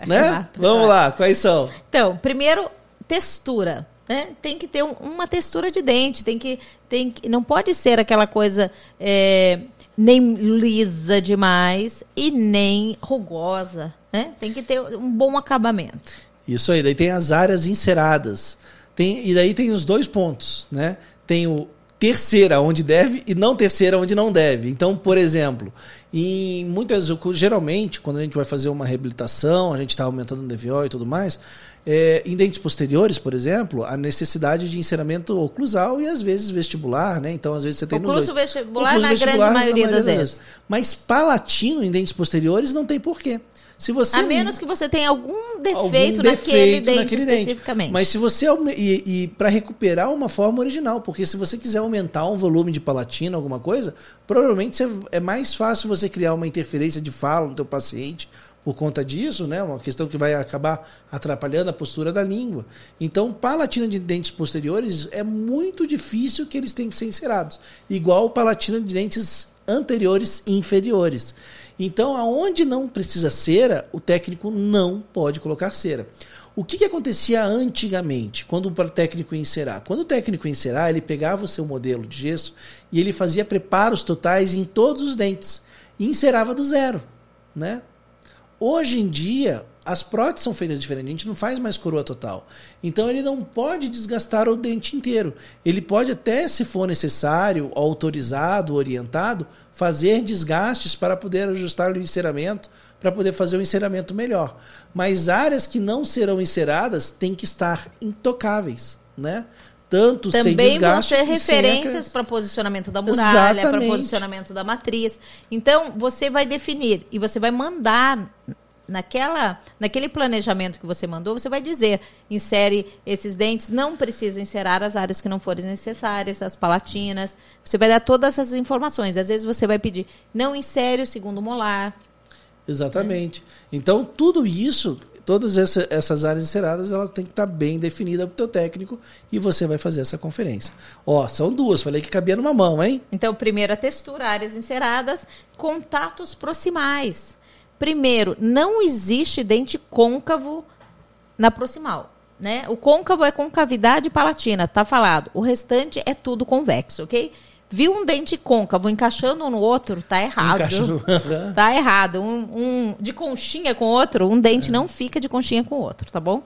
né? Exato, Vamos exato. lá, quais são? Então, primeiro, textura. Né? Tem que ter um- uma textura de dente. Tem que, tem que, não pode ser aquela coisa é, nem lisa demais e nem rugosa. Né? Tem que ter um bom acabamento. Isso aí, daí tem as áreas enceradas. Tem, e daí tem os dois pontos, né? Tem o terceira onde deve e não terceira onde não deve. Então, por exemplo, em muitas geralmente quando a gente vai fazer uma reabilitação, a gente está aumentando o DVO e tudo mais, é, em dentes posteriores, por exemplo, a necessidade de enceramento oclusal e às vezes vestibular, né? Então, às vezes você tem nos Ocluso dois. vestibular, Ocluso na vestibular, grande na maioria das vezes. Mas palatino em dentes posteriores não tem porquê. Se você A menos que você tenha algum defeito, algum naquele defeito dente naquele dente. especificamente. Mas se você e, e para recuperar uma forma original, porque se você quiser aumentar um volume de palatina, alguma coisa, provavelmente é mais fácil você criar uma interferência de fala no teu paciente por conta disso, né? Uma questão que vai acabar atrapalhando a postura da língua. Então, palatina de dentes posteriores é muito difícil que eles tenham que ser encerados, igual palatina de dentes anteriores e inferiores. Então, aonde não precisa cera, o técnico não pode colocar cera. O que, que acontecia antigamente, quando o técnico ia encerar? Quando o técnico ia encerar, ele pegava o seu modelo de gesso e ele fazia preparos totais em todos os dentes e encerava do zero, né? Hoje em dia, as próteses são feitas diferente, a gente não faz mais coroa total. Então ele não pode desgastar o dente inteiro. Ele pode até, se for necessário, autorizado, orientado, fazer desgastes para poder ajustar o enceramento, para poder fazer o enceramento melhor. Mas áreas que não serão enceradas têm que estar intocáveis, né? Tanto Também sem desgaste. vão ter e sem referências para posicionamento da muralha, para posicionamento da matriz. Então, você vai definir e você vai mandar naquela, naquele planejamento que você mandou, você vai dizer, insere esses dentes, não precisa inserar as áreas que não forem necessárias, as palatinas. Você vai dar todas essas informações. Às vezes você vai pedir, não insere o segundo molar. Exatamente. Então, tudo isso, todas essa- essas áreas enceradas, elas têm que estar bem definidas para o teu técnico e você vai fazer essa conferência. Ó, são duas, falei que cabia numa mão, hein? Então, primeiro a textura, áreas enceradas, contatos proximais. Primeiro, não existe dente côncavo na proximal. Né? O côncavo é concavidade palatina, tá falado. O restante é tudo convexo, ok? Viu um dente côncavo encaixando um no outro, tá errado. Encaixa no- Tá errado. Um, um de conchinha com outro, um dente não fica de conchinha com o outro, tá bom?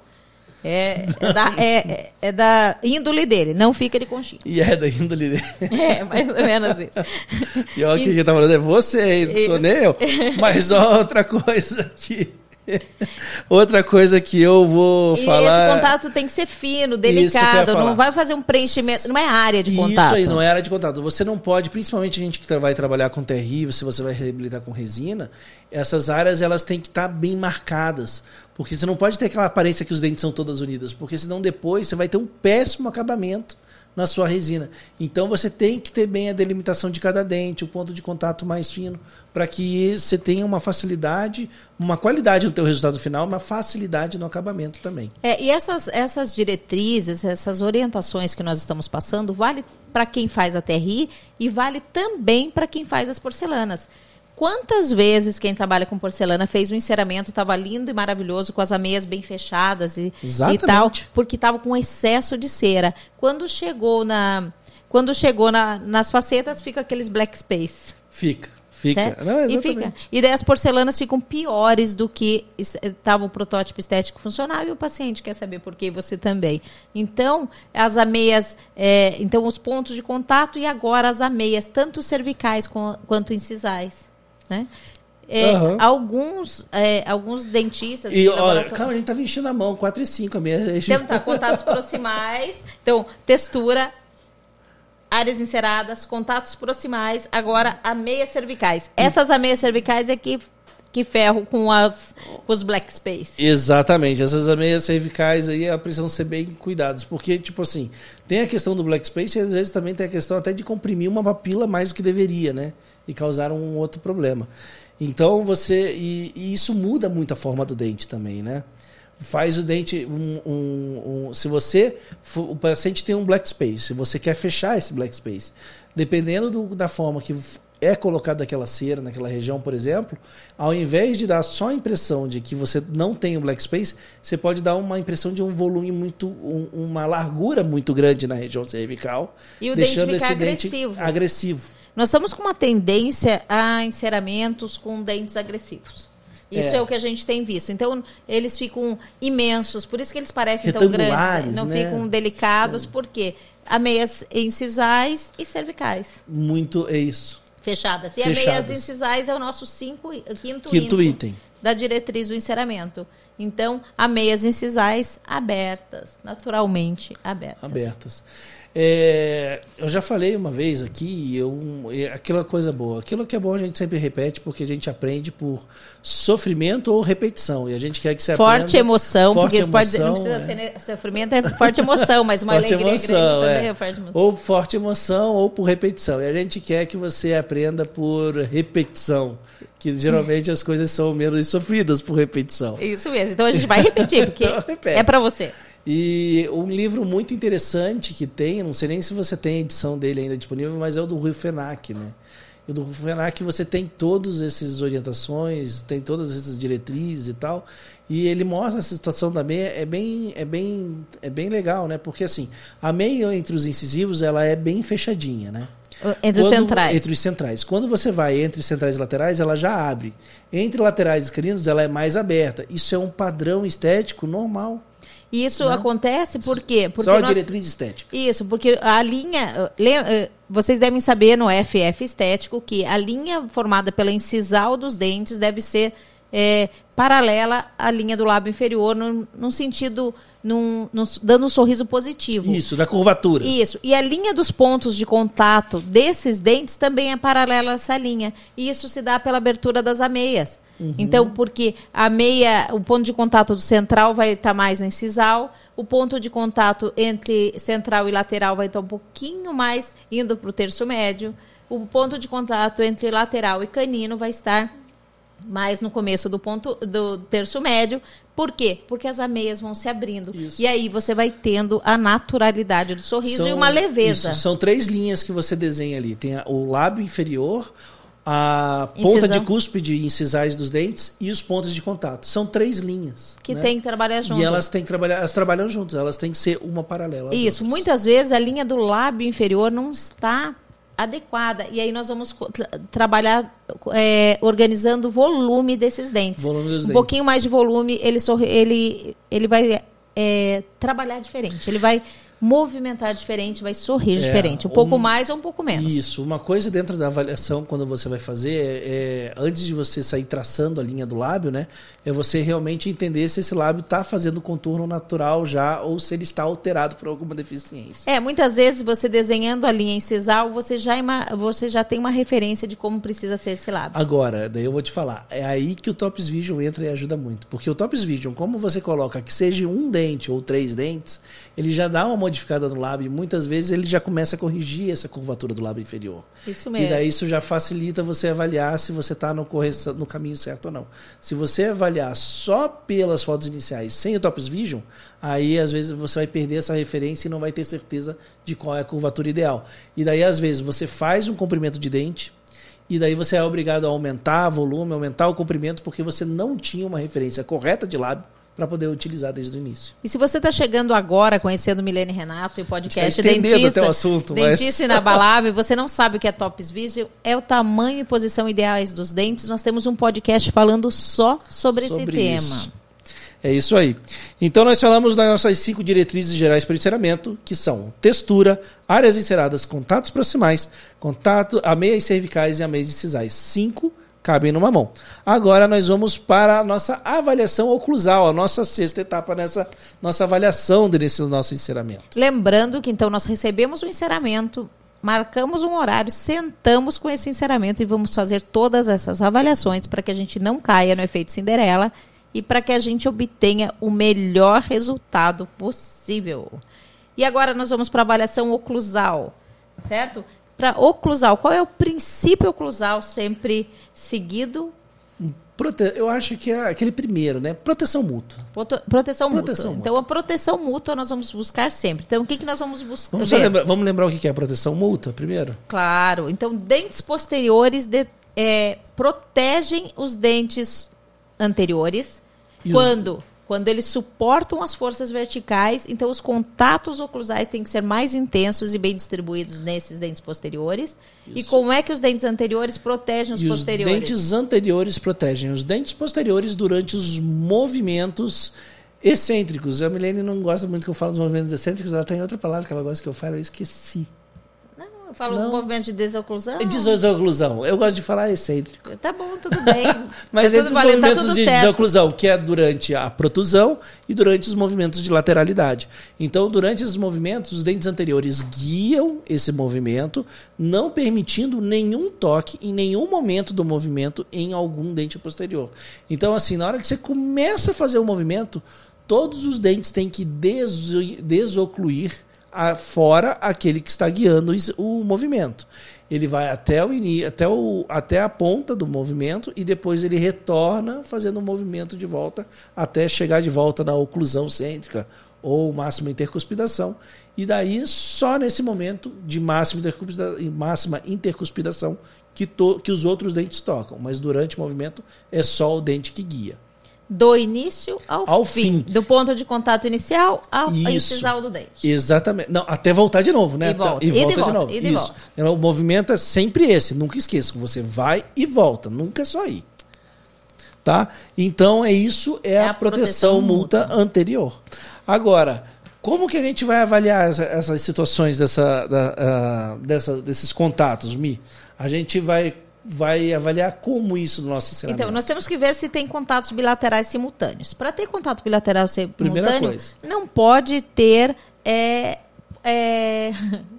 É, é da, é- é- da índole dele, não fica de conchinha. E é da índole dele. É, mais ou menos isso. E olha o que que tá falando, é você não sou nem eu. Mas outra coisa que. outra coisa que eu vou E falar. esse contato tem que ser fino, Isso delicado, não vai fazer um preenchimento, não é área de Isso contato. aí, não é área de contato. Você não pode, principalmente a gente que vai trabalhar com TRI, se você vai reabilitar com resina, essas áreas elas têm que estar bem marcadas. Porque você não pode ter aquela aparência que os dentes são todas unidas, porque senão depois você vai ter um péssimo acabamento na sua resina. Então você tem que ter bem a delimitação de cada dente, o ponto de contato mais fino, para que você tenha uma facilidade, uma qualidade no teu resultado final, uma facilidade no acabamento também. É, e essas, essas diretrizes, essas orientações que nós estamos passando, vale para quem faz a TRI e vale também para quem faz as porcelanas. Quantas vezes quem trabalha com porcelana fez um enceramento, estava lindo e maravilhoso, com as ameias bem fechadas e, e tal, porque estava com excesso de cera. Quando chegou na, quando chegou na- nas facetas, fica aqueles black space. Fica, fica. certo? Não, e, fica. e daí as porcelanas ficam piores do que estava o protótipo estético funcional e o paciente quer saber por que você também. Então, as ameias, é, então os pontos de contato e agora as ameias, tanto cervicais quanto incisais. Né? É, Aham. alguns, é, alguns dentistas E de olha, calma, a gente tava enchendo a mão, 4 e 5 a minha. então, tá, contatos proximais. Então, textura, áreas enceradas, contatos proximais. Agora, ameias cervicais. Essas ameias cervicais é que, que ferro com, as, com os black space. Exatamente, essas ameias cervicais aí a precisam ser bem cuidadas, porque, tipo assim, tem a questão do black space e às vezes também tem a questão até de comprimir uma papila mais do que deveria, né? E causar um outro problema. Então você. E, e isso muda muito a forma do dente também, né? Faz o dente. Um, um- um- se você. O paciente tem um black space, se você quer fechar esse black space, dependendo do- da forma que é colocada aquela cera naquela região, por exemplo, ao invés de dar só a impressão de que você não tem o black space, você pode dar uma impressão de um volume muito, um- uma largura muito grande na região cervical, E o dente deixando ficar esse dente agressivo. Nós estamos com uma tendência a enceramentos com dentes agressivos. Isso é. É. o que a gente tem visto. Então, eles ficam imensos, por isso que eles parecem tão grandes. Retangulares, Não né? ficam delicados, porque ameias incisais e cervicais. Muito é isso. Fechadas. E Fechadas. ameias incisais é o nosso cinco, quinto, Quinto item da diretriz do enceramento. Então, ameias incisais abertas, naturalmente abertas. abertas. É, eu já falei uma vez aqui, eu, é aquela coisa boa. Aquilo que é bom a gente sempre repete, porque a gente aprende por sofrimento ou repetição. E a gente quer que você Forte aprenda. emoção, forte porque isso pode, não emoção, precisa é. ser sofrimento, é forte emoção, mas uma Forte alegria emoção, grande também é. é forte emoção. Ou forte emoção ou por repetição. E a gente quer que você aprenda por repetição. Que geralmente as coisas são menos sofridas por repetição. Isso mesmo. Então a gente vai repetir, porque Então, é para você. E um livro muito interessante que tem, não sei nem se você tem a edição dele ainda disponível, mas é o do Rui Fenac, né? E do FENAC você tem todas essas orientações, tem todas essas diretrizes e tal. E ele mostra a situação da meia, é bem, é bem, é bem legal, né? Porque assim, a meia entre os incisivos ela é bem fechadinha, né? Entre os centrais. Entre os centrais. Quando você vai entre centrais e laterais, ela já abre. Entre laterais e caninos, ela é mais aberta. Isso é um padrão estético normal. E isso acontece por quê? Porque Só a nós- diretriz estética. Isso, porque a linha. eh, Vocês devem saber no FF estético que a linha formada pela incisal dos dentes deve ser eh, paralela à linha do lábio inferior, num, num sentido. Num, num- dando um sorriso positivo. Isso, da curvatura. Isso. E a linha dos pontos de contato desses dentes também é paralela a essa linha. E isso se dá pela abertura das ameias. Então, porque a meia, o ponto de contato do central vai estar mais na incisal, o ponto de contato entre central e lateral vai estar um pouquinho mais indo para o terço médio, o ponto de contato entre lateral e canino vai estar mais no começo do ponto do terço médio. Por quê? Porque as ameias vão se abrindo. Isso. E aí você vai tendo a naturalidade do sorriso e São- uma leveza. isso, são três linhas que você desenha ali. Tem o lábio inferior, a ponta Incisão. de cúspide incisais dos dentes e os pontos de contato. São três linhas. que né? tem que trabalhar junto. E elas têm que trabalhar, elas trabalham juntas, elas têm que ser uma paralela. Isso, outras. muitas vezes a linha do lábio inferior não está adequada. E aí nós vamos tra- trabalhar é, organizando o volume desses dentes. Volume dos um dentes. pouquinho mais de volume, ele, sorri- ele, ele vai é, trabalhar diferente. Ele vai movimentar diferente, vai sorrir É, diferente. Um pouco um- mais ou um pouco menos. Isso, uma coisa dentro da avaliação, quando você vai fazer, é, é, antes de você sair traçando a linha do lábio, né? É você realmente entender se esse lábio está fazendo contorno natural já ou se ele está alterado por alguma deficiência. É, muitas vezes você desenhando a linha incisal, você já, ima- você já tem uma referência de como precisa ser esse lábio. Agora, daí eu vou te falar, é aí que o Tops Vision entra e ajuda muito. Porque o Tops Vision, como você coloca que seja um dente ou três dentes, ele já dá uma modificada no lábio e muitas vezes ele já começa a corrigir essa curvatura do lábio inferior. Isso E mesmo. daí isso já facilita você avaliar se você está no, no caminho certo ou não. Se você avaliar só pelas fotos iniciais, sem o Tops Vision, aí às vezes você vai perder essa referência e não vai ter certeza de qual é a curvatura ideal. E daí às vezes você faz um comprimento de dente e daí você é obrigado a aumentar volume, aumentar o comprimento porque você não tinha uma referência correta de lábio para poder utilizar desde o início. E se você está chegando agora conhecendo Milene Renato e o podcast estendendo Dentista, até o assunto, mas- Dentista Inabalável, e você não sabe o que é Tops Vision, é o tamanho e posição ideais dos dentes. Nós temos um podcast falando só sobre, esse sobre tema. isso. É isso aí. Então nós falamos das nossas cinco diretrizes gerais para o enceramento, que são textura, áreas enceradas, contatos proximais, contato, ameias cervicais e ameias incisais. Cinco cabem numa mão. Agora nós vamos para a nossa avaliação oclusal, a nossa sexta etapa nessa nossa avaliação desse nosso enceramento. Lembrando que então nós recebemos o enceramento, marcamos um horário, sentamos com esse enceramento e vamos fazer todas essas avaliações para que a gente não caia no efeito Cinderela e para que a gente obtenha o melhor resultado possível. E agora nós vamos para a avaliação oclusal, certo? Para oclusal, qual é o princípio oclusal sempre seguido? Prote- Eu acho que é aquele primeiro, né? Proteção mútua. Prote- Proteção, Proteção mútua. Então, a proteção mútua nós vamos buscar sempre. Então, o que, que nós vamos buscar? Vamos, só lembrar, vamos lembrar o que é a proteção mútua primeiro? Claro. Então, dentes posteriores de- é, protegem os dentes anteriores. E os- quando? Eles suportam as forças verticais, então os contatos oclusais têm que ser mais intensos e bem distribuídos nesses dentes posteriores. E como é que os dentes anteriores protegem os e posteriores? os dentes anteriores protegem os dentes posteriores durante os movimentos excêntricos. A Milene não gosta muito que eu falo dos movimentos excêntricos, ela tem outra palavra que ela gosta que eu falo, eu esqueci. Falo Não. do movimento de desoclusão. É desoclusão. Eu gosto de falar excêntrico. Tá bom, tudo bem. Mas tá entre os valendo, tá movimentos tudo de certo. desoclusão, que é durante a protusão e durante os movimentos de lateralidade. Então, durante esses movimentos, os dentes anteriores guiam esse movimento, não permitindo nenhum toque em nenhum momento do movimento em algum dente posterior. Então, assim, na hora que você começa a fazer o movimento, todos os dentes têm que deso- desocluir a- fora aquele que está guiando o movimento. Ele vai até, o até, o, até a ponta do movimento e depois ele retorna fazendo o movimento de volta até chegar de volta na oclusão cêntrica ou máxima intercuspidação. E daí, só nesse momento de máxima intercuspidação, máxima intercuspidação que, to, que os outros dentes tocam. Mas durante o movimento é só o dente que guia. Do início ao, Ao fim. fim. Do ponto de contato inicial ao Isso. incisal do dente. Exatamente. Não, até voltar de novo, né? E volta. E Ida e volta de volta. novo. E Isso. volta. É, O movimento é sempre esse, nunca esqueça. Você vai e volta, nunca é só ir. Tá? Então é isso, é, É a, a proteção, proteção multa, mútua. anterior. Agora, como que a gente vai avaliar essa- essas situações dessa, da, ah, dessa- desses contatos, Mi? A gente vai, vai avaliar como isso no nosso ensinamento. Então, nós temos que ver se tem contatos bilaterais simultâneos. Para ter contato bilateral Primeira simultâneo, coisa. não pode ter. é, é,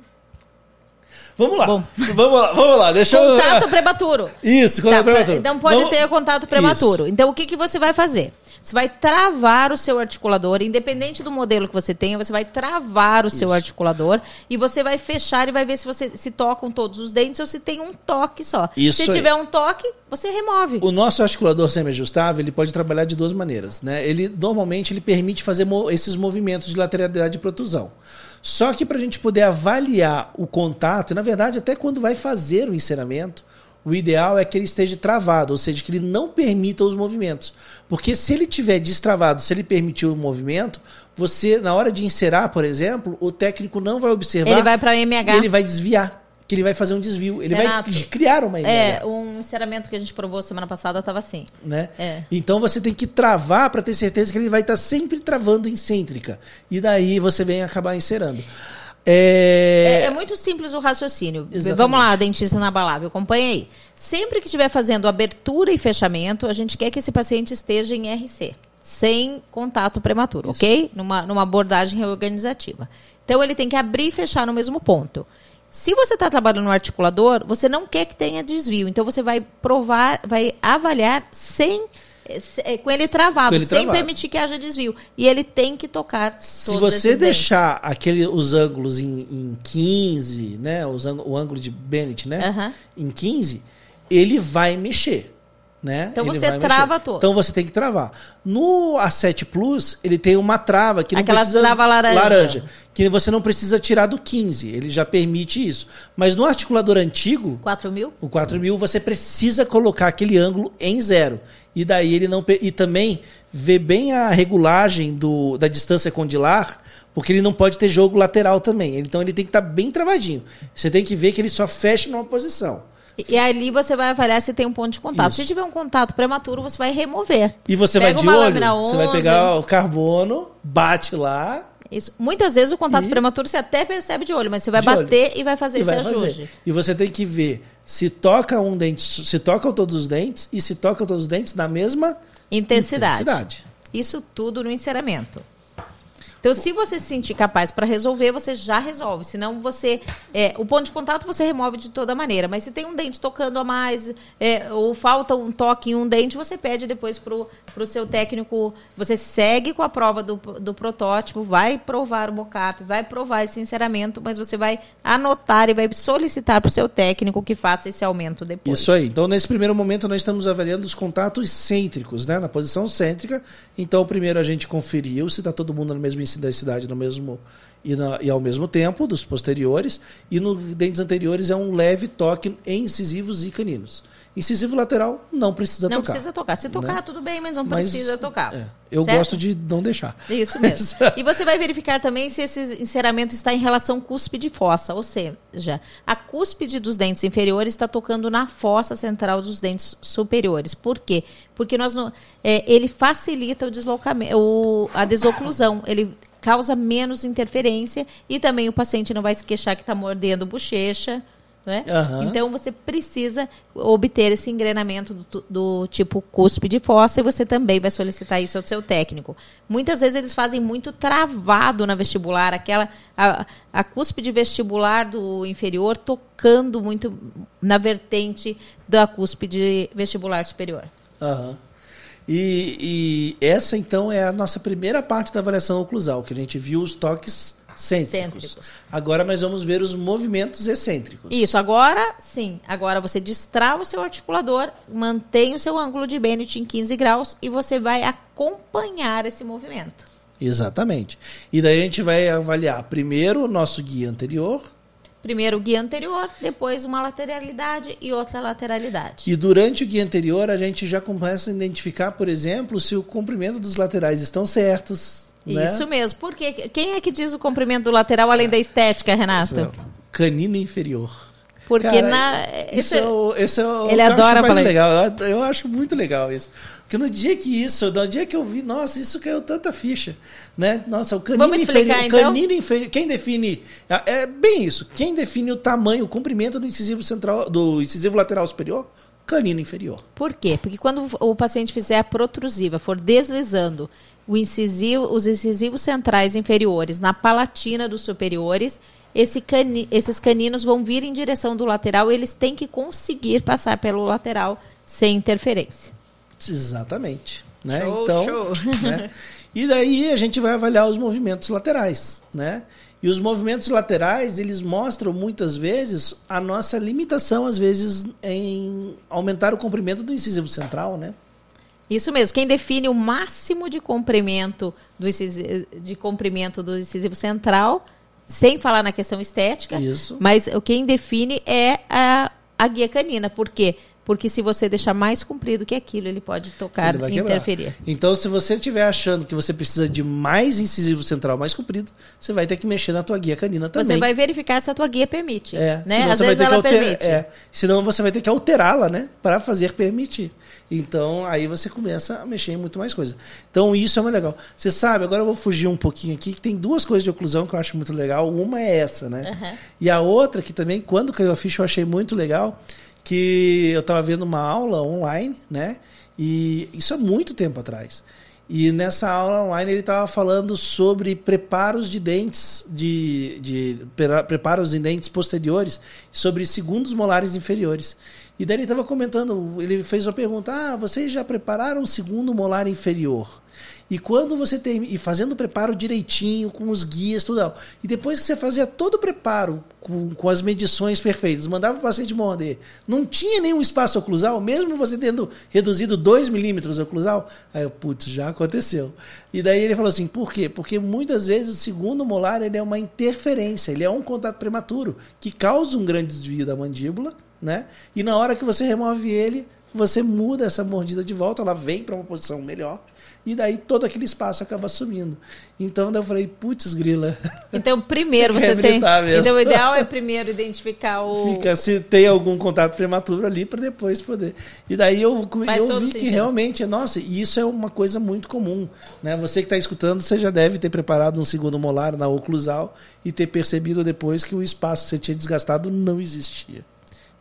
Vamos lá. Bom. Vamos lá, vamos lá. Deixa eu. contato prematuro. Isso, Tá, contato prematuro. Então pode Vamos- ter contato prematuro. Então o que, que você vai fazer? Você vai travar o seu articulador, independente do modelo que você tenha, você vai travar o seu Isso. articulador e você vai fechar e vai ver se você se tocam todos os dentes ou se tem um toque só. Isso se aí. tiver um toque, você remove. O nosso articulador semi-ajustável ele pode trabalhar de duas maneiras. Né? Ele normalmente ele permite fazer mo- esses movimentos de lateralidade e protusão. Só que para a gente poder avaliar o contato, e na verdade até quando vai fazer o encerramento, o ideal é que ele esteja travado, ou seja, que ele não permita os movimentos. Porque se ele tiver destravado, se ele permitir o movimento, você, na hora de encerar, por exemplo, o técnico não vai observar. Ele vai para MH. ele vai desviar. Que ele vai fazer um desvio. Ele Renato, vai criar uma É, MH um enceramento que a gente provou semana passada estava assim. né? É. Então você tem que travar para ter certeza que ele vai estar sempre travando em cêntrica. E daí você vem acabar encerando. É, É, é muito simples o raciocínio. Exatamente. Vamos lá, dentista inabalável, acompanha aí. Sempre que estiver fazendo abertura e fechamento, a gente quer que esse paciente esteja em RC, sem contato prematuro, Isso. ok? Numa, numa abordagem reorganizativa. Então ele tem que abrir e fechar no mesmo ponto. Se você está trabalhando no articulador, você não quer que tenha desvio. Então você vai provar, vai avaliar sem se- com ele travado, Com ele sem travado. permitir que haja desvio. E ele tem que tocar. se você dentes. deixar aquele, os ângulos em, em 15, né? Os, o ângulo de Bennett, né? Em 15, ele vai mexer. Né? Então Ele você trava mexer. todo. Então você tem que travar. No A7 Plus, ele tem uma trava que não Aquela precisa trava laranja. que você não precisa tirar do 15, ele já permite isso. Mas no articulador antigo, 4 mil? o 4000 você precisa colocar aquele ângulo em zero. E daí ele não e também ver bem a regulagem do, da distância condilar, porque ele não pode ter jogo lateral também. Então ele tem que estar bem travadinho. Você tem que ver que ele só fecha numa posição. E, ali você vai avaliar se tem um ponto de contato. Isso. Se tiver um contato prematuro, você vai remover. E você Pega vai de olho, lâmina você vai 11. pegar o carbono, bate lá Isso. Muitas vezes o contato E- prematuro você até percebe de olho, mas você vai De olho. bater e vai fazer e esse vai ajuste. fazer. E você tem que ver se toca um dente, se tocam todos os dentes e se tocam todos os dentes na mesma Intensidade. intensidade. Isso tudo no enceramento. Então, se você se sentir capaz para resolver, você já resolve. Senão, você. é, o ponto de contato você remove de toda maneira. Mas se tem um dente tocando a mais, é, ou falta um toque em um dente, você pede depois para o seu técnico. Você segue com a prova do, do protótipo, vai provar o mocap, vai provar esse enceramento, mas você vai anotar e vai solicitar para o seu técnico que faça esse aumento depois. Isso aí. Então, nesse primeiro momento, nós estamos avaliando os contatos cêntricos, né? Na posição cêntrica. Então, primeiro a gente conferiu se está todo mundo na mesma intensidade no mesmo e, na- e ao mesmo tempo dos posteriores. E nos dentes anteriores é um leve toque em incisivos e caninos. Incisivo lateral não precisa Não tocar. precisa tocar. Se tocar, né? tudo bem, mas não Mas, precisa tocar. é, eu Certo? gosto de não deixar. Isso mesmo. e você vai verificar também se esse enceramento está em relação cúspide fossa, ou seja, a cúspide dos dentes inferiores está tocando na fossa central dos dentes superiores. Por quê? Porque nós não, é, ele facilita o deslocamento, o- a desoclusão. Ele causa menos interferência e também o paciente não vai se queixar que está mordendo bochecha. Né? Aham. Então você precisa obter esse engrenamento do, do tipo cúspide fossa e você também vai solicitar isso ao seu técnico. Muitas vezes eles fazem muito travado na vestibular, aquela a, a cúspide vestibular do inferior tocando muito na vertente da cúspide vestibular superior. Aham. E, e essa, então, é a nossa primeira parte da avaliação oclusal, que a gente viu os toques cêntricos. Cêntricos. Agora nós vamos ver os movimentos excêntricos. Isso, agora sim. Agora você destrava o seu articulador, mantém o seu ângulo de Bennett em 15 graus e você vai acompanhar esse movimento. Exatamente. E daí a gente vai avaliar primeiro o nosso guia anterior. Primeiro o guia anterior, depois uma lateralidade e outra lateralidade. E durante o guia anterior a gente já começa a identificar, por exemplo, se o comprimento dos laterais estão certos. Né? Isso mesmo. Porque quem é que diz o comprimento do lateral além da estética, Renato? Canina inferior. Porque Cara, na. Isso esse- é o, esse é o Ele adora mais legal. Eu, eu acho muito legal isso. Porque no dia que isso, no dia que eu vi, nossa, isso caiu tanta ficha, né? Nossa, o canino Vamos explicar, inferior, então? canino inferior, quem define é é bem isso. Quem define o tamanho, o comprimento do incisivo central, do incisivo lateral superior? Canino inferior. Por quê? Porque quando o paciente fizer a protrusiva, for deslizando incisivo, os incisivos centrais inferiores na palatina dos superiores, esse cani- esses caninos vão vir em direção do lateral e eles têm que conseguir passar pelo lateral sem interferência. Exatamente. Né? Show, então, show. né? E daí a gente vai avaliar os movimentos laterais, né? E os movimentos laterais, eles mostram muitas vezes a nossa limitação, às vezes, em aumentar o comprimento do incisivo central, né? Isso mesmo. Quem define o máximo de comprimento do incisi- de comprimento do incisivo central, sem falar na questão estética, Isso. mas o quem define é a, a guia canina. Por quê? Porque se você deixar mais comprido que aquilo, ele pode tocar e quebrar. interferir. Então, se você estiver achando que você precisa de mais incisivo central mais comprido, você vai ter que mexer na tua guia canina também. Você vai verificar se a tua guia permite. É, né? senão Às você vezes vai ter ela que alterar, permite. é, senão você vai ter que alterá-la, né, para fazer permitir. Então aí você começa a mexer em muito mais coisa. Então isso é muito legal. Você sabe, agora eu vou fugir um pouquinho aqui, que tem duas coisas de oclusão que eu acho muito legal. Uma é essa, né? Aham. E a outra que também quando caiu a ficha eu achei muito legal, que eu estava vendo uma aula online, né? E isso há muito tempo atrás. E nessa aula online ele estava falando sobre preparos de dentes, de, de preparos em dentes posteriores, sobre segundos molares inferiores. E daí ele estava comentando, ele fez uma pergunta: Ah, vocês já prepararam o segundo molar inferior? E quando você tem. E fazendo o preparo direitinho, com os guias, tudo. E depois que você fazia todo o preparo com, com as medições perfeitas, mandava o paciente morder, não tinha nenhum espaço oclusal, mesmo você tendo reduzido 2 milímetros oclusal, aí eu, putz, já aconteceu. E daí ele falou assim: por quê? Porque muitas vezes o segundo molar ele é uma interferência, ele é um contato prematuro, que causa um grande desvio da mandíbula, né? E na hora que você remove ele, você muda essa mordida de volta, ela vem para uma posição melhor, e daí todo aquele espaço acaba sumindo. Então eu falei, putz, grila. Então, primeiro que você tem. mesmo. Então, o ideal é primeiro identificar o. Fica se tem algum contato prematuro ali para depois poder. E daí eu, Faz eu vi que sentido. realmente, nossa, e isso é uma coisa muito comum. Né? Você que está escutando, você já deve ter preparado um segundo molar na oclusal e ter percebido depois que o espaço que você tinha desgastado não existia.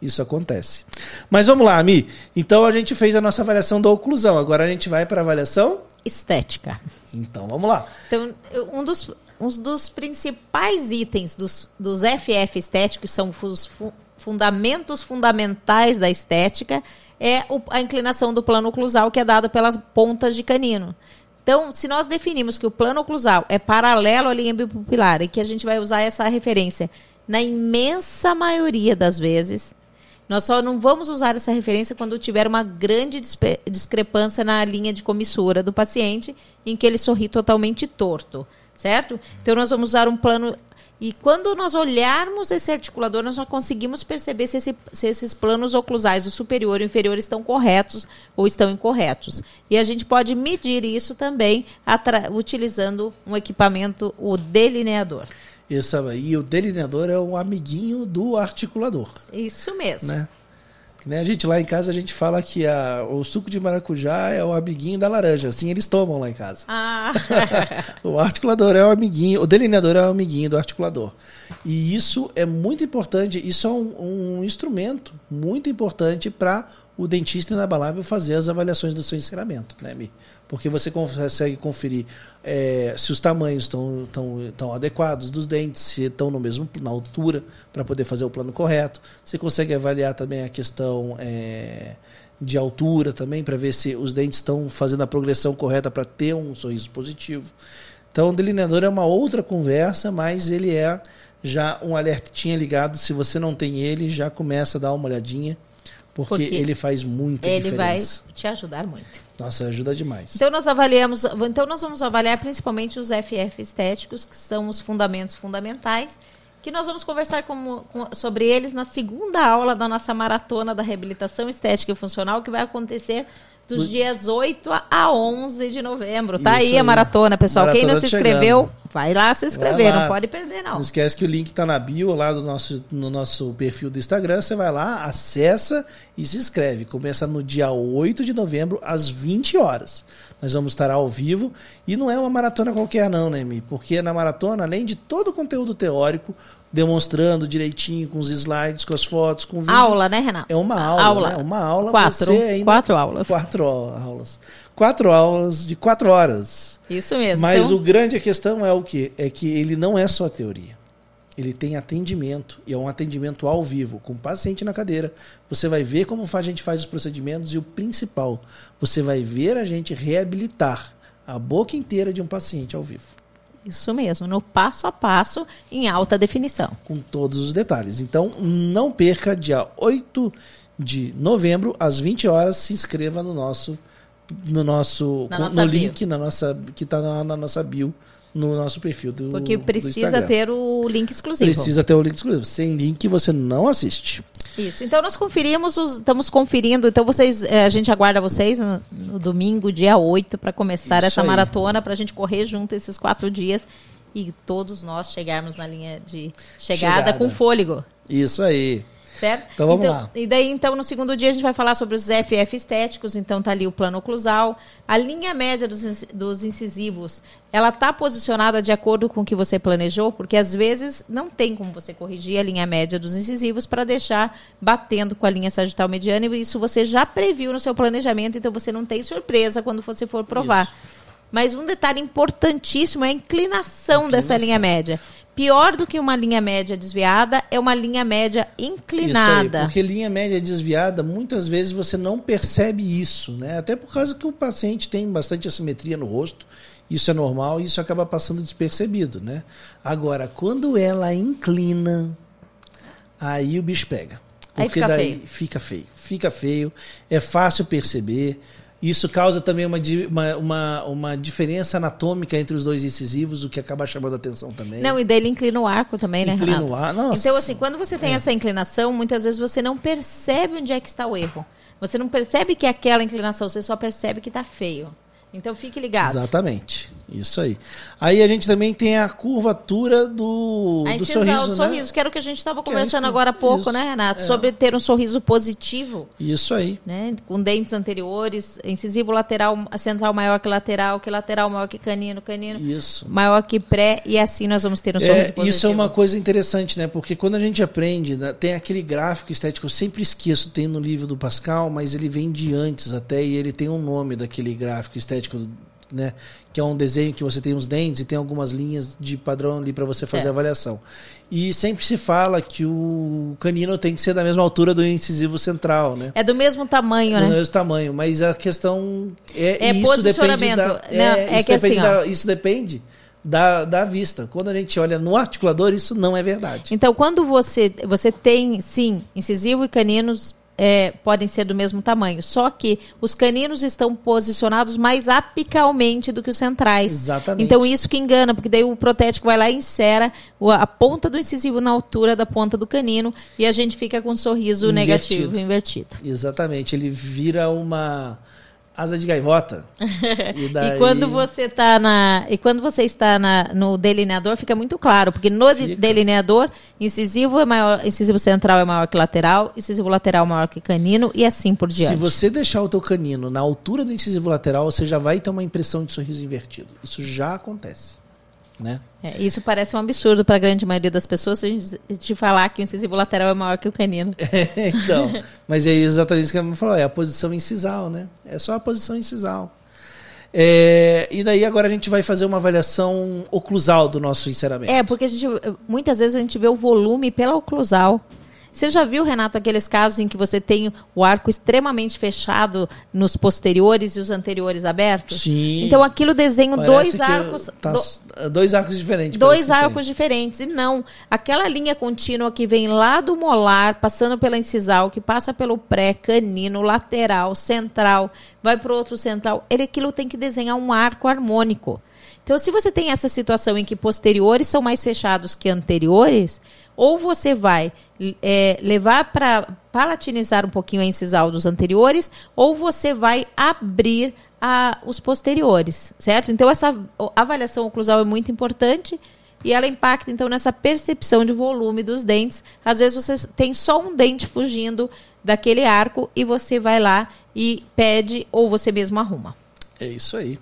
Isso acontece. Mas vamos lá, Mi. Então a gente fez a nossa avaliação da oclusão. Agora a gente vai para a avaliação. Estética. Então vamos lá. Então, um dos, um dos principais itens dos, dos FF estéticos são os fu- fundamentos fundamentais da estética é o- a inclinação do plano oclusal que é dado pelas pontas de canino. Então, se nós definimos que o plano oclusal é paralelo à linha bipupilar e que a gente vai usar essa referência na imensa maioria das vezes, nós só não vamos usar essa referência quando tiver uma grande discrepância na linha de comissura do paciente, em que ele sorri totalmente torto, certo? Então nós vamos usar um plano. E quando nós olharmos esse articulador, nós já conseguimos perceber se, esse- se esses planos oclusais, o superior e o inferior, estão corretos ou estão incorretos. E a gente pode medir isso também utilizando um equipamento, o delineador. Essa, e o delineador é o amiguinho do articulador. Isso mesmo. né? Nem a gente lá em casa a gente fala que a, o suco de maracujá é o amiguinho da laranja, assim eles tomam lá em casa. Ah, o articulador é o amiguinho, o delineador é o amiguinho do articulador. E isso é muito importante, isso é um, um instrumento muito importante para o dentista inabalável fazer as avaliações do seu enceramento, né, Mi? Porque você consegue conferir é, se os tamanhos estão tão, tão adequados dos dentes, se estão no mesmo na altura para poder fazer o plano correto. Você consegue avaliar também a questão é, de altura também para ver se os dentes estão fazendo a progressão correta para ter um sorriso positivo. Então, o delineador é uma outra conversa, mas ele é já um alertinha ligado. Se você não tem ele, já começa a dar uma olhadinha, porque, Porque ele faz muita ele vai diferença. te ajudar muito. Nossa, ajuda demais. Então nós avaliamos, então nós vamos avaliar principalmente os FF estéticos, que são os fundamentos fundamentais, que nós vamos conversar com, com, sobre eles na segunda aula da nossa maratona da reabilitação estética e funcional, que vai acontecer dos do... dias 8 a 11 de novembro. Tá aí, aí, a maratona, pessoal. Maratona Quem não se inscreveu, chegando. Vai lá se inscrever, não pode perder não. Não esquece que o link está na bio lá do nosso, no nosso perfil do Instagram. Você vai lá, acessa e se inscreve. Começa no dia 8 de novembro, às 20 horas. Nós vamos estar ao vivo e não é uma maratona qualquer não, né, Mi? Porque na maratona, além de todo o conteúdo teórico, demonstrando direitinho com os slides, com as fotos, com o vídeo. Aula, né, Renato? É uma aula, aula. Né? Uma aula. Quatro. Ainda... Quatro aulas. Quatro aulas. Quatro aulas de quatro horas. Isso mesmo. Mas então... o grande questão é o quê? É que ele não é só teoria. Ele tem atendimento, e é um atendimento ao vivo, com o paciente na cadeira. Você vai ver como a gente faz os procedimentos e o principal, você vai ver a gente reabilitar a boca inteira de um paciente ao vivo. Isso mesmo, no passo a passo, em alta definição. Com todos os detalhes. Então, não perca, dia 8 de novembro, às 20 horas, se inscreva no nosso, no nosso na no link na nossa, que está na, na nossa bio no nosso perfil do Porque precisa do ter o link exclusivo. Precisa ter o link exclusivo. Sem link você não assiste. Isso. Então nós conferimos, os, estamos conferindo. Então vocês, eh, a gente aguarda vocês no, no domingo, dia 8, para começar Isso essa aí. maratona, para a gente correr junto esses quatro dias e todos nós chegarmos na linha de chegada, chegada. com fôlego. Isso aí. Certo? Então vamos então, lá. E daí, então, no segundo dia, a gente vai falar sobre os FF estéticos. Então, tá ali o plano oclusal. A linha média dos, dos incisivos, ela tá posicionada de acordo com o que você planejou, porque às vezes não tem como você corrigir a linha média dos incisivos para deixar batendo com a linha sagital mediana. E isso você já previu no seu planejamento, então você não tem surpresa quando você for provar. Isso. Mas um detalhe importantíssimo é a inclinação, inclinação. dessa linha média. Pior do que uma linha média desviada é uma linha média inclinada. Isso aí, porque linha média desviada, muitas vezes você não percebe isso, né? Até por causa que o paciente tem bastante assimetria no rosto, isso é normal e isso acaba passando despercebido, né? Agora, quando ela inclina, aí o bicho pega. Porque aí fica daí feio. fica feio. Fica feio, é fácil perceber. Isso causa também uma, uma, uma, uma, diferença anatômica entre os dois incisivos, o que acaba chamando a atenção também. Não, e dele inclina o arco também, né, inclina o arco. Nossa. Então, assim, quando você tem é. essa inclinação, muitas vezes você não percebe onde é que está o erro. Você não percebe que é aquela inclinação, você só percebe que está feio. Então fique ligado. Exatamente. Isso aí. Aí a gente também tem a curvatura do, a do sorriso. Do sorriso, né? que era o que a gente estava conversando agora há pouco, isso, né, Renato? é. Sobre ter um sorriso positivo. Isso aí. Né? Com dentes anteriores, incisivo lateral, central maior que lateral, que lateral maior que canino, canino isso. maior que pré, e assim nós vamos ter um sorriso é, positivo. Isso é uma coisa interessante, né? Porque quando a gente aprende, né, tem aquele gráfico estético, eu sempre esqueço, tem no livro do Pascal, mas ele vem de antes até, e ele tem um nome daquele gráfico estético né? Que é um desenho que você tem os dentes e tem algumas linhas de padrão ali para você fazer a avaliação. E sempre se fala que o canino tem que ser da mesma altura do incisivo central, né? É do mesmo tamanho, do né? Do mesmo tamanho, mas a questão é, é isso posicionamento. Da, é, Não, é isso que depende assim, da, isso depende da, da vista. Quando a gente olha no articulador, isso não é verdade. Então, quando você você tem sim incisivo e caninos é, podem ser do mesmo tamanho. Só que os caninos estão posicionados mais apicalmente do que os centrais. Exatamente. Então isso que engana, porque daí o protético vai lá e insera a ponta do incisivo na altura da ponta do canino e a gente fica com um sorriso invertido. negativo invertido. Exatamente. Ele vira uma asa de gaivota. E, daí... e, quando você tá na e quando você está na, no delineador fica muito claro, porque no fica. delineador incisivo é maior, incisivo central é maior que lateral, incisivo lateral é maior que canino e assim por diante. Se você deixar o teu canino na altura do incisivo lateral, você já vai ter uma impressão de sorriso invertido. Isso já acontece. Né? É, isso parece um absurdo para a grande maioria das pessoas se a gente te falar que o incisivo lateral é maior que o canino. É, então, mas é exatamente isso que a falou, é a posição incisal, né? É só a posição incisal. É, e daí agora a gente vai fazer uma avaliação oclusal do nosso enceramento. É, porque a gente, muitas vezes a gente vê o volume pela oclusal. Você já viu, Renato, aqueles casos em que você tem o arco extremamente fechado nos posteriores e os anteriores abertos? Sim. Então aquilo desenha Parece dois arcos. tá- do- dois arcos diferentes. dois arcos diferentes. E não, aquela linha contínua que vem lá do molar, passando pela incisal, que passa pelo pré, canino, lateral, central, vai para o outro central, ele aquilo tem que desenhar um arco harmônico. Então, se você tem essa situação em que posteriores são mais fechados que anteriores, ou você vai é, levar para palatinizar um pouquinho a incisal dos anteriores, ou você vai abrir a- os posteriores, certo? Então, essa avaliação oclusal é muito importante e ela impacta, então, nessa percepção de volume dos dentes. Às vezes, você tem só um dente fugindo daquele arco e você vai lá e pede ou você mesmo arruma. É isso aí.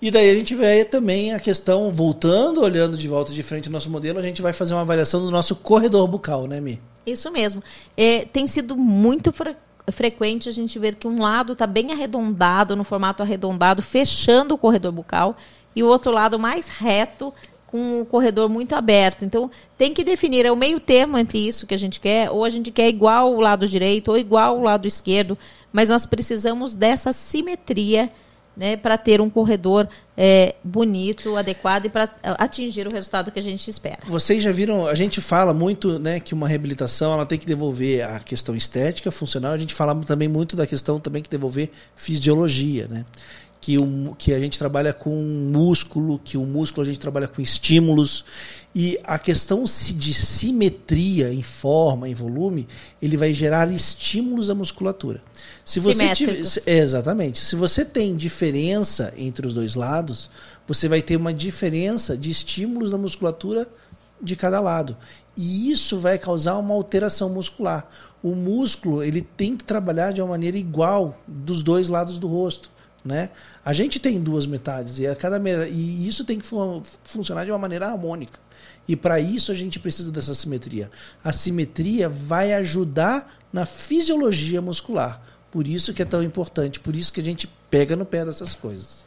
E daí a gente vê também a questão, voltando, olhando de volta de frente ao nosso modelo, a gente vai fazer uma avaliação do nosso corredor bucal, né, Mi? Isso mesmo. É, tem sido muito fre- frequente a gente ver que um lado está bem arredondado, no formato arredondado, fechando o corredor bucal, e o outro lado mais reto, com o corredor muito aberto. Então, tem que definir, é o meio termo entre isso que a gente quer, ou a gente quer igual o lado direito, ou igual o lado esquerdo, mas nós precisamos dessa simetria né, para ter um corredor é, bonito, adequado e para atingir o resultado que a gente espera. Vocês já viram, a gente fala muito né, que uma reabilitação ela tem que devolver a questão estética, funcional, a gente fala também muito da questão também que devolver fisiologia, né? Que, o, que a gente trabalha com músculo, que o músculo a gente trabalha com estímulos. E a questão de simetria em forma, em volume, ele vai gerar estímulos à musculatura. Se você tiver, é, exatamente. Se você tem diferença entre os dois lados, você vai ter uma diferença de estímulos na musculatura de cada lado. E isso vai causar uma alteração muscular. O músculo ele tem que trabalhar de uma maneira igual dos dois lados do rosto. Né? A gente tem duas metades e, a cada, e isso tem que fu- funcionar de uma maneira harmônica. E para isso a gente precisa dessa simetria. A simetria vai ajudar na fisiologia muscular. Por isso que é tão importante, por isso que a gente pega no pé dessas coisas,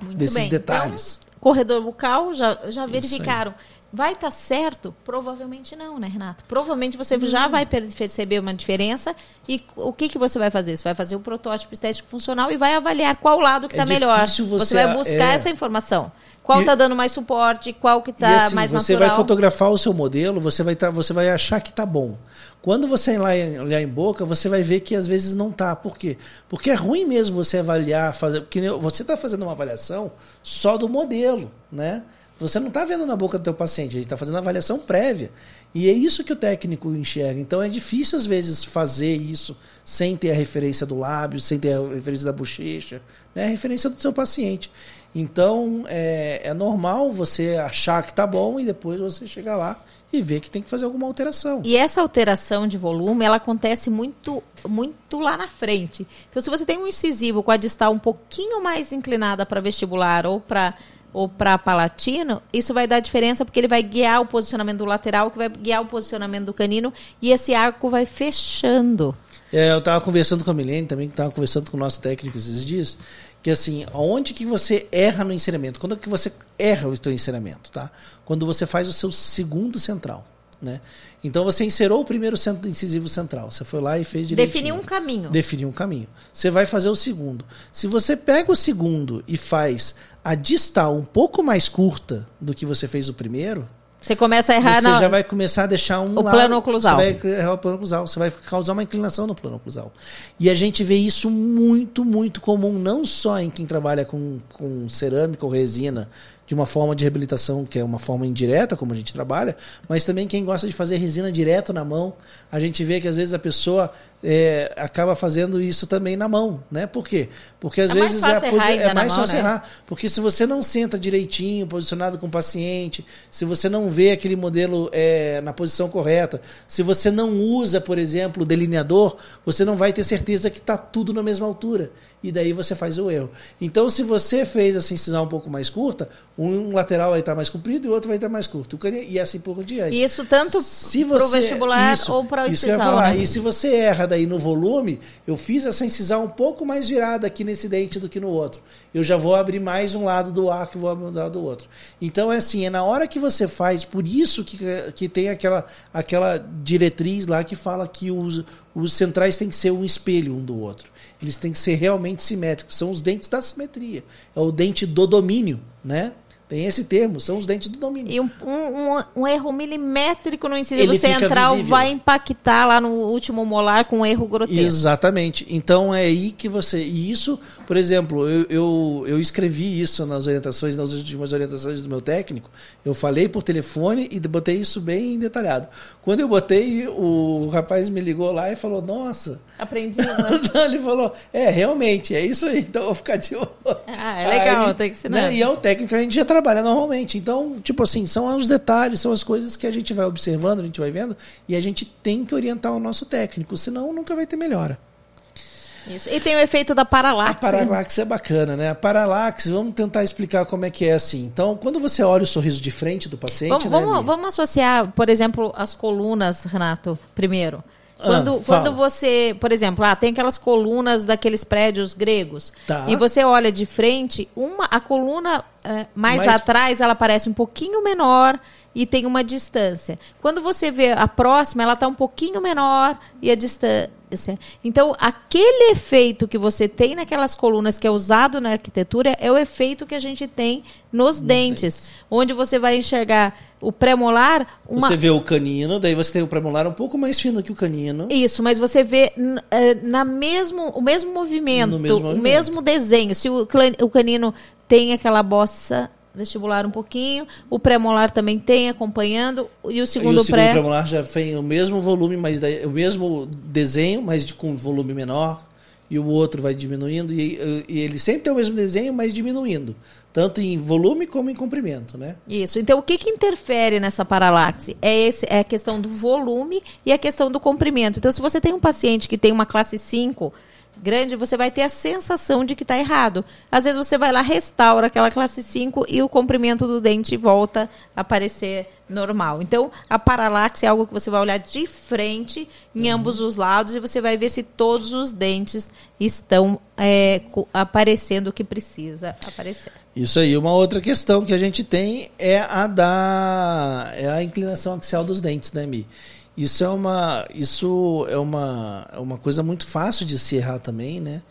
Muito desses bem. detalhes. Então, corredor bucal, já, já verificaram. Vai estar certo? Provavelmente não, né, Renato? Provavelmente você já vai perceber uma diferença e o que, que você vai fazer? Você vai fazer um protótipo estético funcional e vai avaliar qual lado que É está melhor. difícil você- vai buscar é. essa informação. Qual está dando mais suporte, qual que está assim, mais você natural. vai fotografar o seu modelo, você vai, tá, você vai achar que tá bom. Quando você ir lá em- olhar em boca, você vai ver que às vezes não tá. Por quê? Porque é ruim mesmo você avaliar, fazer, porque você está fazendo uma avaliação só do modelo, né? Você não está vendo na boca do teu paciente, ele está fazendo avaliação prévia. E é isso que o técnico enxerga. Então é difícil às vezes fazer isso sem ter a referência do lábio, sem ter a referência da bochecha, né? a referência do seu paciente. Então é, é normal você achar que tá bom e depois você chegar lá e ver que tem que fazer alguma alteração. E essa alteração de volume, ela acontece muito, muito lá na frente. Então, se você tem um incisivo com a distal um pouquinho mais inclinada para vestibular ou para ou para palatino, isso vai dar diferença porque ele vai guiar o posicionamento do lateral, que vai guiar o posicionamento do canino e esse arco vai fechando. É, eu estava conversando com a Milene também, que estava conversando com o nosso técnico esses dias, que assim, onde que você erra no ensinamento? Quando que você erra o seu ensinamento, tá? Quando você faz o seu segundo central, né? Então você inserou o primeiro centro incisivo central, você foi lá e fez direitinho. Definir um caminho. Definir um caminho. Você vai fazer o segundo. Se você pega o segundo e faz a distal um pouco mais curta do que você fez o primeiro, Você começa a errar você na, já vai começar a deixar um O lado- plano oclusal. Você vai errar o plano oclusal, você vai causar uma inclinação no plano oclusal. E a gente vê isso muito, muito comum, não só em quem trabalha com, com cerâmica ou resina, de uma forma de reabilitação que é uma forma indireta, como a gente trabalha, mas também quem gosta de fazer resina direto na mão. A gente vê que às vezes a pessoa é, acaba fazendo isso também na mão, né? Por quê? Porque às É vezes é, a é mais fácil né? errar. Porque se você não senta direitinho, posicionado com o paciente, se você não vê aquele modelo é, na posição correta, se você não usa, por exemplo, o delineador, você não vai ter certeza que está tudo na mesma altura. E daí você faz o erro. Então, se você fez essa incisão um pouco mais curta, Um lateral vai estar mais comprido e o outro vai estar mais curto. E assim por diante. Isso tanto Se para o vestibular isso, ou para o Isso que eu ia falar. né? E se você erra daí no volume, eu fiz essa incisão um pouco mais virada aqui nesse dente do que no outro. Eu já vou abrir mais um lado do arco e vou abrir um lado do outro. Então é assim, é na hora que você faz, por isso que, que tem aquela, aquela diretriz lá que fala que os, os centrais têm que ser um espelho um do outro. Eles têm que ser realmente simétricos. São os dentes da simetria. É o dente do domínio, né? Tem esse termo, são os dentes do domínio. E um, um- um- erro milimétrico no incisivo central visível. vai impactar lá no último molar com um erro grotesco. Exatamente. Então é aí que você. E isso, por exemplo, eu, eu, eu escrevi isso nas orientações, nas últimas orientações do meu técnico. Eu falei por telefone e botei isso bem detalhado. Quando eu botei, o rapaz me ligou lá e falou: Nossa. Aprendi. né? Ele falou: É, realmente, é isso aí. Então eu vou ficar de olho. Ah, é legal, tem que ensinar. né, E é o técnico que a gente já trabalha normalmente. Então, tipo assim, são os detalhes, são as coisas que a gente vai observando, a gente vai vendo, e a gente tem que orientar o nosso técnico, senão nunca vai ter melhora. Isso. E tem o efeito da paralaxe. A paralaxe é bacana, né? A paralaxe, vamos tentar explicar como é que é assim. Então, quando você olha o sorriso de frente do paciente, Vamos, né, vamos, vamos associar, por exemplo, as colunas, Renato, primeiro. Ah, Quando, fala. quando você, por exemplo, ah, tem aquelas colunas daqueles prédios gregos. Tá. E você olha de frente, uma, a coluna eh, mais Mais- atrás, ela parece um pouquinho menor e tem uma distância. Quando você vê a próxima, ela está um pouquinho menor e a distância. Então, aquele efeito que você tem naquelas colunas que é usado na arquitetura é o efeito que a gente tem nos dentes, onde você vai enxergar o pré-molar, uma, Você vê o canino, daí você tem o premolar um pouco mais fino que o canino. isso, mas você vê eh, na mesmo, o mesmo movimento, mesmo o movimento. mesmo desenho. Se o, o canino tem aquela bossa vestibular um pouquinho, o pré-molar também tem acompanhando, e o segundo, e o segundo pré. premolar já tem o mesmo volume, mas o mesmo desenho, mas com volume menor. E o outro vai diminuindo. E, e ele sempre tem o mesmo desenho, mas diminuindo. Tanto em volume como em comprimento, né? Isso. Então, o que, que interfere nessa paralaxe? É, esse, é a questão do volume e a questão do comprimento. Então, se você tem um paciente que tem uma classe 5 grande, você vai ter a sensação de que está errado. Às vezes, você vai lá, restaura aquela classe 5 e o comprimento do dente volta a aparecer normal. Então, a paralaxe é algo que você vai olhar de frente em ambos os lados e você vai ver se todos os dentes estão é, aparecendo o que precisa aparecer. Isso aí. Uma outra questão que a gente tem é a da é a inclinação axial dos dentes, né, Mi? Isso é uma isso é uma, é uma coisa muito fácil de se errar também, né?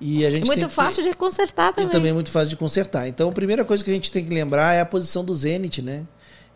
E a gente muito tem que- fácil de consertar também. E também é muito fácil de consertar. Então, a primeira coisa que a gente tem que lembrar é a posição do zênite, né?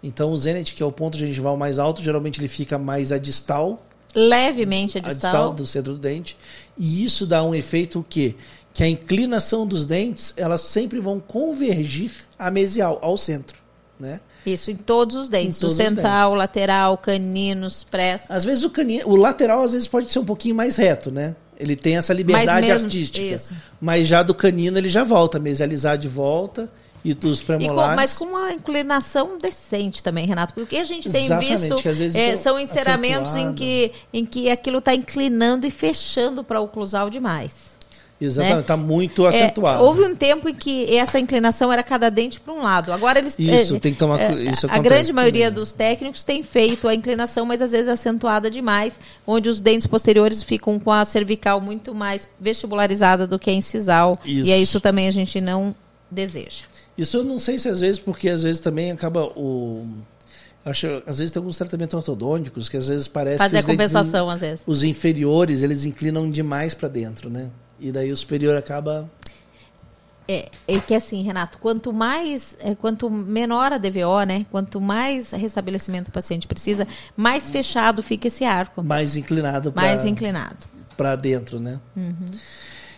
Então, o zênite, que é o ponto gengival mais alto, geralmente ele fica mais a distal, levemente a a distal. distal do centro do dente. E isso dá um efeito o quê? Que a inclinação dos dentes, elas sempre vão convergir à mesial, ao centro, né? Isso, em todos os dentes. Todos o central, dentes. lateral, caninos, press. Às vezes o canino, o lateral às vezes pode ser um pouquinho mais reto, né? Ele tem essa liberdade mesmo- artística. isso. Mas já do canino ele já volta, mesializar de volta e dos E com- premolares. mas com uma inclinação decente também, Renato. Porque o que a gente tem Exatamente, visto que às vezes é, são enceramentos em que, em que aquilo está inclinando e fechando para o oclusal demais. Exatamente, né? está muito É, acentuado. houve um tempo em que essa inclinação era cada dente para um lado. Agora eles. Isso, é, tem que tomar é, isso A acontece grande maioria dos técnicos tem feito a inclinação, mas às vezes acentuada demais, onde os dentes posteriores ficam com a cervical muito mais vestibularizada do que a incisal. Isso. E é isso também a gente não deseja. Isso eu não sei se às vezes, porque às vezes também acaba o. Acho, às vezes tem alguns tratamentos ortodônticos que às vezes parece Fazer que a os dentes compensação, às vezes. os inferiores eles inclinam demais para dentro, né? E daí o superior acaba. É, é que assim, Renato, quanto mais, é, quanto menor a DVO, né? Quanto mais restabelecimento o paciente precisa, mais fechado fica esse arco, mais inclinado mais para inclinado. para dentro, né?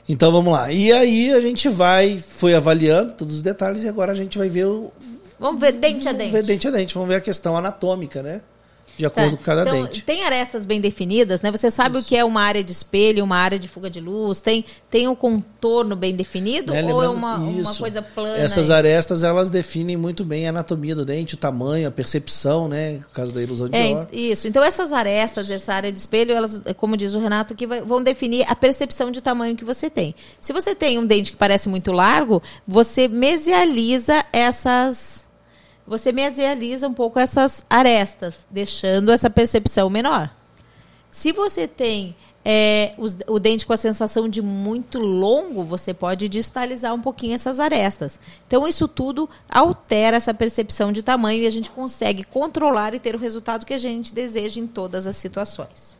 Então vamos lá. E aí a gente vai, foi avaliando todos os detalhes e agora a gente vai ver o Vamos ver dente a vamos dente. ver dente a dente, vamos ver a questão anatômica, né? De acordo Tá. com cada Então, dente. Tem arestas bem definidas, né? Você sabe o que é uma área de espelho, uma área de fuga de luz, tem, tem um contorno bem definido Né? ou é uma, uma isso. coisa plana? Essas e- arestas, elas definem muito bem a anatomia do dente, o tamanho, a percepção, né? No caso da ilusão de É, isso. Então essas arestas, essa área de espelho, elas, como diz o Renato, que vai- vão definir a percepção de tamanho que você tem. Se você tem um dente que parece muito largo, você mesializa essas você mesializa um pouco essas arestas, deixando essa percepção menor. Se você tem é, os- o dente com a sensação de muito longo, você pode distalizar um pouquinho essas arestas. Então, isso tudo altera essa percepção de tamanho e a gente consegue controlar e ter o resultado que a gente deseja em todas as situações.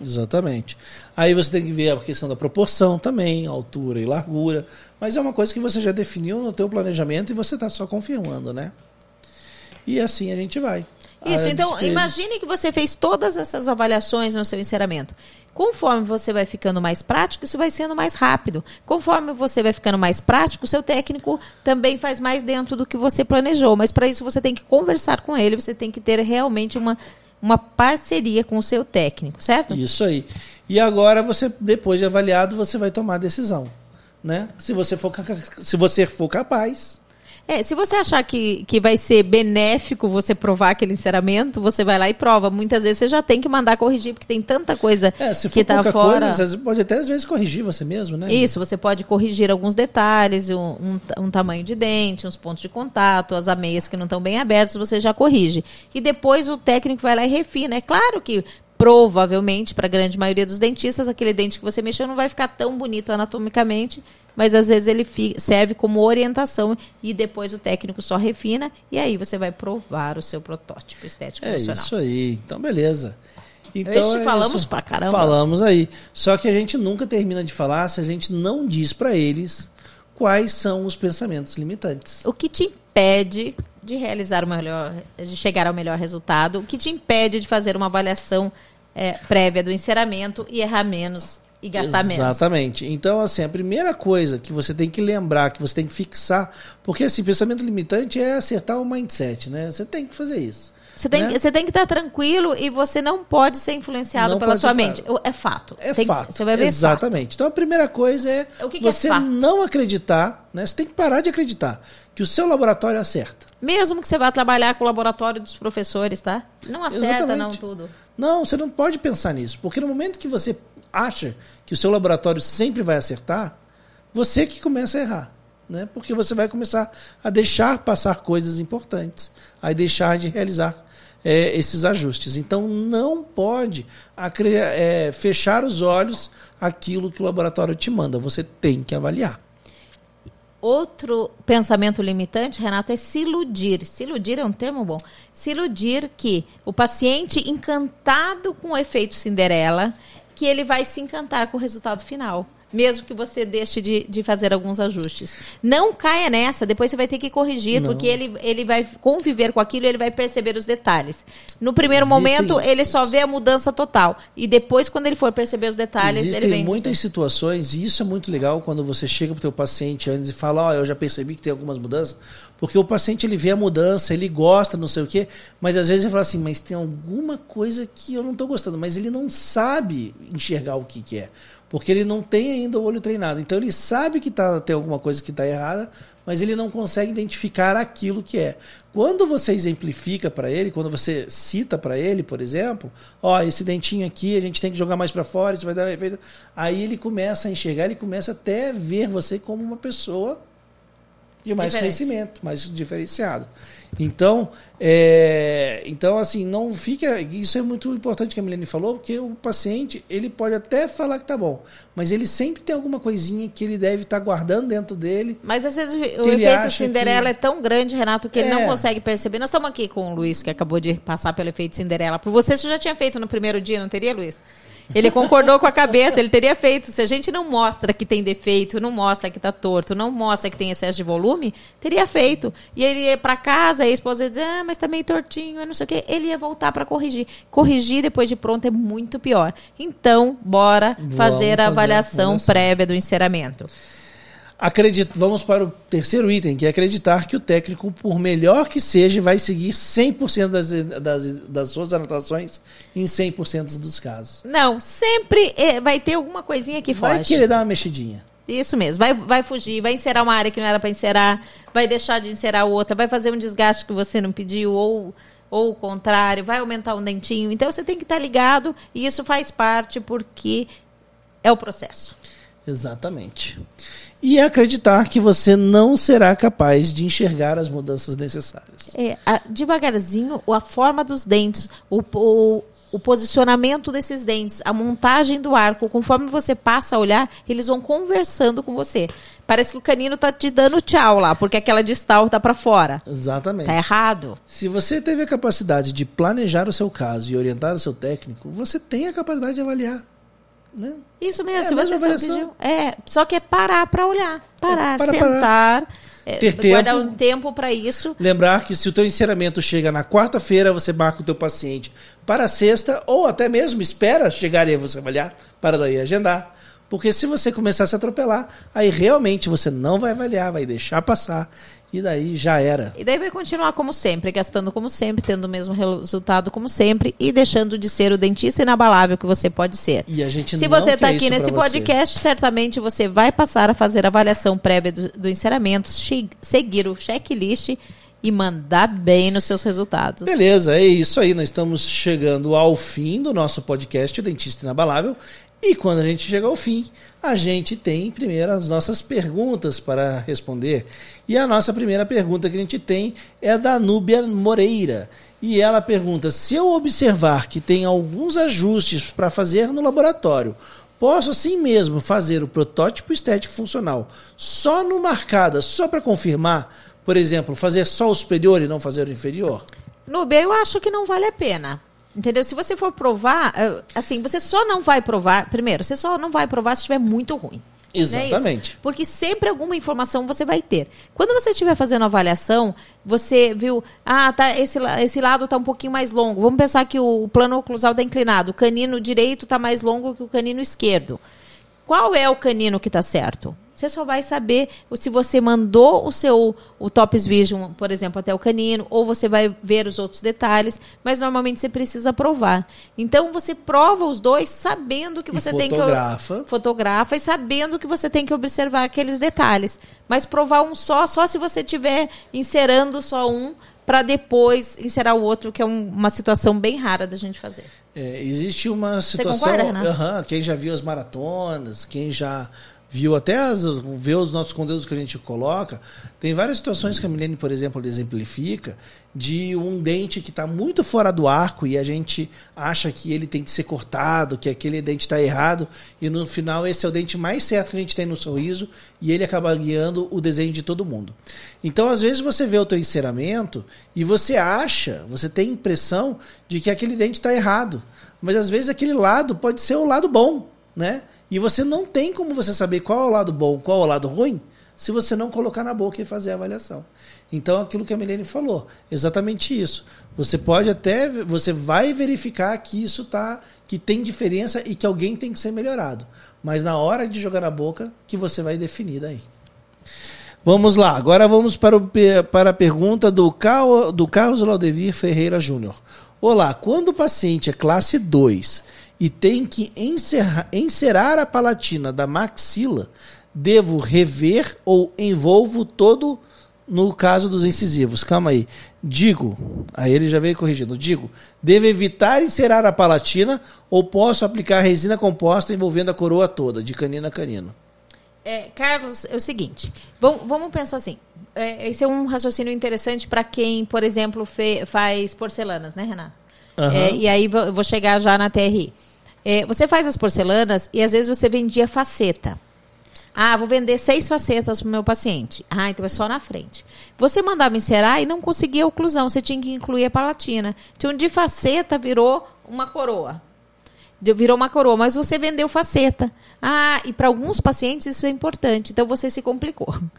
Exatamente. Aí você tem que ver a questão da proporção também, altura e largura. Mas é uma coisa que você já definiu no teu planejamento e você está só confirmando, né? E assim a gente vai. Isso, A então imagine que você fez todas essas avaliações no seu encerramento. Conforme você vai ficando mais prático, isso vai sendo mais rápido. Conforme você vai ficando mais prático, o seu técnico também faz mais dentro do que você planejou. Mas para isso você tem que conversar com ele, você tem que ter realmente uma, uma parceria com o seu técnico, certo? Isso aí. E agora você, depois de avaliado, você vai tomar a decisão, né? Se você for, se você for capaz, É, se você achar que, que vai ser benéfico você provar aquele enceramento, você vai lá e prova. Muitas vezes você já tem que mandar corrigir, porque tem tanta coisa é, se for que está fora. coisa, você pode até às vezes corrigir você mesmo, né? Isso, você pode corrigir alguns detalhes, um, um, um tamanho de dente, uns pontos de contato, as ameias que não estão bem abertas, você já corrige. E depois o técnico vai lá e refina. É claro que, provavelmente, para a grande maioria dos dentistas, aquele dente que você mexeu não vai ficar tão bonito anatomicamente, mas às vezes ele serve como orientação e depois o técnico só refina e aí você vai provar o seu protótipo estético É isso aí. Então, beleza. Então, Hoje é falamos isso. pra caramba. Falamos aí. Só que a gente nunca termina de falar se a gente não diz para eles quais são os pensamentos limitantes. O que te impede de realizar o melhor, de chegar ao melhor resultado? O que te impede de fazer uma avaliação é, prévia do enceramento e errar menos e gastar menos? Exatamente. Então, assim, a primeira coisa que você tem que lembrar, que você tem que fixar, porque assim, pensamento limitante é acertar o mindset, né? Você tem que fazer isso. Você tem, né? você tem que estar tranquilo e você não pode ser influenciado Não pela sua mente. É fato. É Tem que- fato. você vai ver fato. Exatamente. Então a primeira coisa é O que que é você fato? não acreditar, né? Você tem que parar de acreditar que o seu laboratório acerta. Mesmo que você vá trabalhar com o laboratório dos professores, tá? Não acerta, Exatamente. não, tudo. Não, você não pode pensar nisso, porque no momento que você acha que o seu laboratório sempre vai acertar, você que começa a errar, né? Porque você vai começar a deixar passar coisas importantes, a deixar de realizar é, esses ajustes. Então não pode é, fechar os olhos aquilo que o laboratório te manda. Você tem que avaliar. Outro pensamento limitante, Renato, é se iludir. Se iludir é um termo bom. Se iludir que o paciente encantado com o efeito Cinderela, que ele vai se encantar com o resultado final. Mesmo que você deixe de, de fazer alguns ajustes. Não caia nessa, depois você vai ter que corrigir, Não. porque ele, ele vai conviver com aquilo e ele vai perceber os detalhes. No primeiro Existem- momento, ele só vê a mudança total. E depois, quando ele for perceber os detalhes, ele Existem vem. muitas situações, e isso é muito legal quando você chega para o teu paciente antes e fala, ó, eu já percebi que tem algumas mudanças, porque o paciente ele vê a mudança, ele gosta, não sei o quê, mas às vezes ele fala assim, mas tem alguma coisa que eu não estou gostando, mas ele não sabe enxergar o que, que é, porque ele não tem ainda o olho treinado. Então ele sabe que tá, tem alguma coisa que está errada, mas ele não consegue identificar aquilo que é. Quando você exemplifica para ele, quando você cita para ele, por exemplo, ó, esse dentinho aqui a gente tem que jogar mais para fora, isso vai dar efeito. Aí ele começa a enxergar, ele começa até a ver você como uma pessoa de mais Diferente. conhecimento, mais diferenciado. Então, é, então assim, não fica. Isso é muito importante que a Milene falou, porque o paciente ele pode até falar que tá bom, mas ele sempre tem alguma coisinha que ele deve estar guardando dentro dele. Mas às vezes o, ele efeito Cinderela que- é tão grande, Renato, que ele É. não consegue perceber. Nós estamos aqui com o Luiz, que acabou de passar pelo efeito Cinderela. Por você, você já tinha feito no primeiro dia, não teria, Luiz? Ele concordou com a cabeça, ele teria feito. Se a gente não mostra que tem defeito, não mostra que está torto, não mostra que tem excesso de volume, teria feito. E ele ia para casa, a esposa ia dizer, ah, mas tá meio tortinho, não sei o quê. Ele ia voltar para corrigir. Corrigir depois de pronto é muito pior. Então, bora fazer fazer a a avaliação avaliação. prévia do enceramento. Acredito, vamos para o terceiro item, que é acreditar que o técnico, por melhor que seja, vai seguir 100% das, das, das suas anotações em 100% dos casos. Não, sempre é, vai ter alguma coisinha que foge. Vai querer dar uma mexidinha. Isso mesmo, vai, vai fugir, vai encerar uma área que não era para encerar, vai deixar de encerar outra, vai fazer um desgaste que você não pediu, ou, ou o contrário, vai aumentar um dentinho. Então você tem que estar ligado e isso faz parte porque é o processo. Exatamente e acreditar que você não será capaz de enxergar as mudanças necessárias. É, a, devagarzinho, a forma dos dentes, o, o, o, posicionamento desses dentes, a montagem do arco, conforme você passa a olhar, eles vão conversando com você. Parece que o canino está te dando tchau lá, porque aquela distal está para fora. Exatamente. Tá errado. Se você teve a capacidade de planejar o seu caso e orientar o seu técnico, você tem a capacidade de avaliar. Né? Isso mesmo, é, você pediu, é, só que é parar para olhar, parar, é, para, sentar, parar. É, ter guardar tempo, um tempo para isso. Lembrar que se o teu encerramento chega na quarta-feira, você marca o teu paciente para sexta ou até mesmo espera chegar e você avaliar para daí agendar. Porque se você começar a se atropelar, aí realmente você não vai avaliar, vai deixar passar e daí já era. E daí vai continuar como sempre, gastando como sempre, tendo o mesmo resultado como sempre e deixando de ser o dentista inabalável que você pode ser. E a gente Se você está aqui nesse podcast, você. certamente você vai passar a fazer a avaliação prévia do, do encerramento, seguir o checklist e mandar bem nos seus resultados. Beleza, é isso aí. Nós estamos chegando ao fim do nosso podcast, o Dentista Inabalável. E quando a gente chega ao fim, a gente tem primeiro as nossas perguntas para responder. E a nossa primeira pergunta que a gente tem é da Núbia Moreira. E ela pergunta: se eu observar que tem alguns ajustes para fazer no laboratório, posso assim mesmo fazer o protótipo estético funcional só no marcada, só para confirmar? Por exemplo, fazer só o superior e não fazer o inferior? Núbia, eu acho que não vale a pena. Entendeu? Se você for provar, eh, assim, você só não vai provar. Primeiro, você só não vai provar se estiver muito ruim. Né, Exatamente. É Porque sempre alguma informação você vai ter. Quando você estiver fazendo a avaliação, você viu, ah, tá, esse, esse lado está um pouquinho mais longo. Vamos pensar que o plano oclusal está inclinado. O canino direito está mais longo que o canino esquerdo. Qual é o canino que está certo? Você só vai saber se você mandou o seu o Tops Vision, por exemplo, até o canino, ou você vai ver os outros detalhes, mas normalmente você precisa provar. Então você prova os dois sabendo que você tem que fotografa e sabendo que você tem que observar aqueles detalhes. Mas provar um só, só se você tiver inserando só um para depois inserar o outro, que é um, uma situação bem rara da gente fazer. É, existe uma situação. Você concorda, quem já viu as maratonas, quem já viu até as, vê os nossos conteúdos que a gente coloca, tem várias situações que a Milene, por exemplo, exemplifica de um dente que está muito fora do arco e a gente acha que ele tem que ser cortado, que aquele dente está errado e no final esse é o dente mais certo que a gente tem no sorriso e ele acaba guiando o desenho de todo mundo. Então, às vezes você vê o teu enceramento e você acha, você tem a impressão de que aquele dente está errado, mas às vezes aquele lado pode ser o lado bom, né? E você não tem como você saber qual é o lado bom, qual é o lado ruim, se você não colocar na boca e fazer a avaliação. Então, aquilo que a Milene falou, exatamente isso. Você pode até, você vai verificar que isso tá, que tem diferença e que alguém tem que ser melhorado. Mas na hora de jogar na boca, que você vai definir daí. Vamos lá, agora vamos para, o, para a pergunta do, Cal, do Carlos Laudevir Ferreira Júnior. Olá, quando o paciente é classe 2 e tem que encerrar, encerar a palatina da maxila, devo rever ou envolvo todo no caso dos incisivos. Calma aí. Digo, aí ele já veio corrigindo. Digo, devo evitar encerar a palatina ou posso aplicar resina composta envolvendo a coroa toda, de canino a canino? É, Carlos, é o seguinte, vamos, vamos pensar assim. É, esse é um raciocínio interessante para quem, por exemplo, fe, faz porcelanas, né, Renato? Uhum. É, e aí vou chegar já na TRI. É, você faz as porcelanas e às vezes você vendia faceta. Ah, vou vender seis facetas para o meu paciente. Ah, então é só na frente. Você mandava encerar e não conseguia oclusão, você tinha que incluir a palatina. Então, de faceta virou uma coroa. Virou uma coroa, mas você vendeu faceta. Ah, e para alguns pacientes isso é importante, então você se complicou.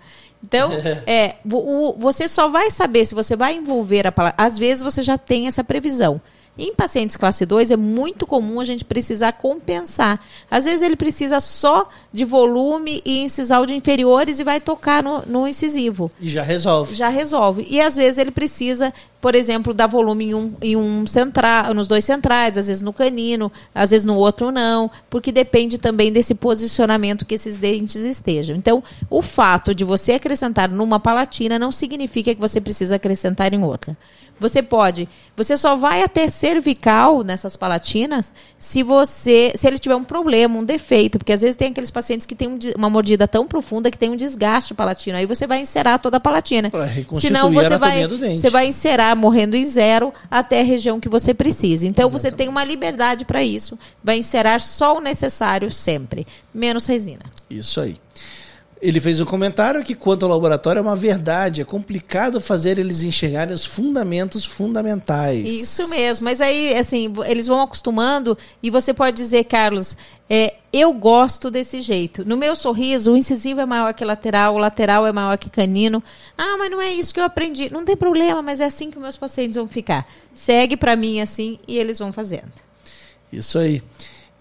Então, é, o, você só vai saber se você vai envolver a palatina. Às vezes você já tem essa previsão Em pacientes classe 2 é muito comum a gente precisar compensar. Às vezes ele precisa só de volume e incisal de inferiores e vai tocar no, no incisivo. E já resolve. Já resolve. E às vezes ele precisa, por exemplo, dar volume em um, em um central, nos dois centrais, às vezes no canino, às vezes no outro não, porque depende também desse posicionamento que esses dentes estejam. Então, o fato de você acrescentar numa palatina não significa que você precisa acrescentar em outra. Você pode, você só vai até cervical nessas palatinas se você, se ele tiver um problema, um defeito, porque às vezes tem aqueles pacientes que têm um, uma mordida tão profunda que tem um desgaste palatino, aí você vai encerar toda a palatina. Senão você vai, você vai encerar morrendo em zero até a região que você precisa. Então Exatamente. você tem uma liberdade para isso, vai encerar só o necessário sempre, menos resina. Isso aí. Ele fez um comentário que, quanto ao laboratório, é uma verdade. É complicado fazer eles enxergarem os fundamentos fundamentais. Isso mesmo. Mas aí, assim, eles vão acostumando e você pode dizer, Carlos, é, eu gosto desse jeito. No meu sorriso, o incisivo é maior que lateral, o lateral é maior que canino. Ah, mas não é isso que eu aprendi. Não tem problema, mas é assim que meus pacientes vão ficar. Segue para mim assim e eles vão fazendo. Isso aí.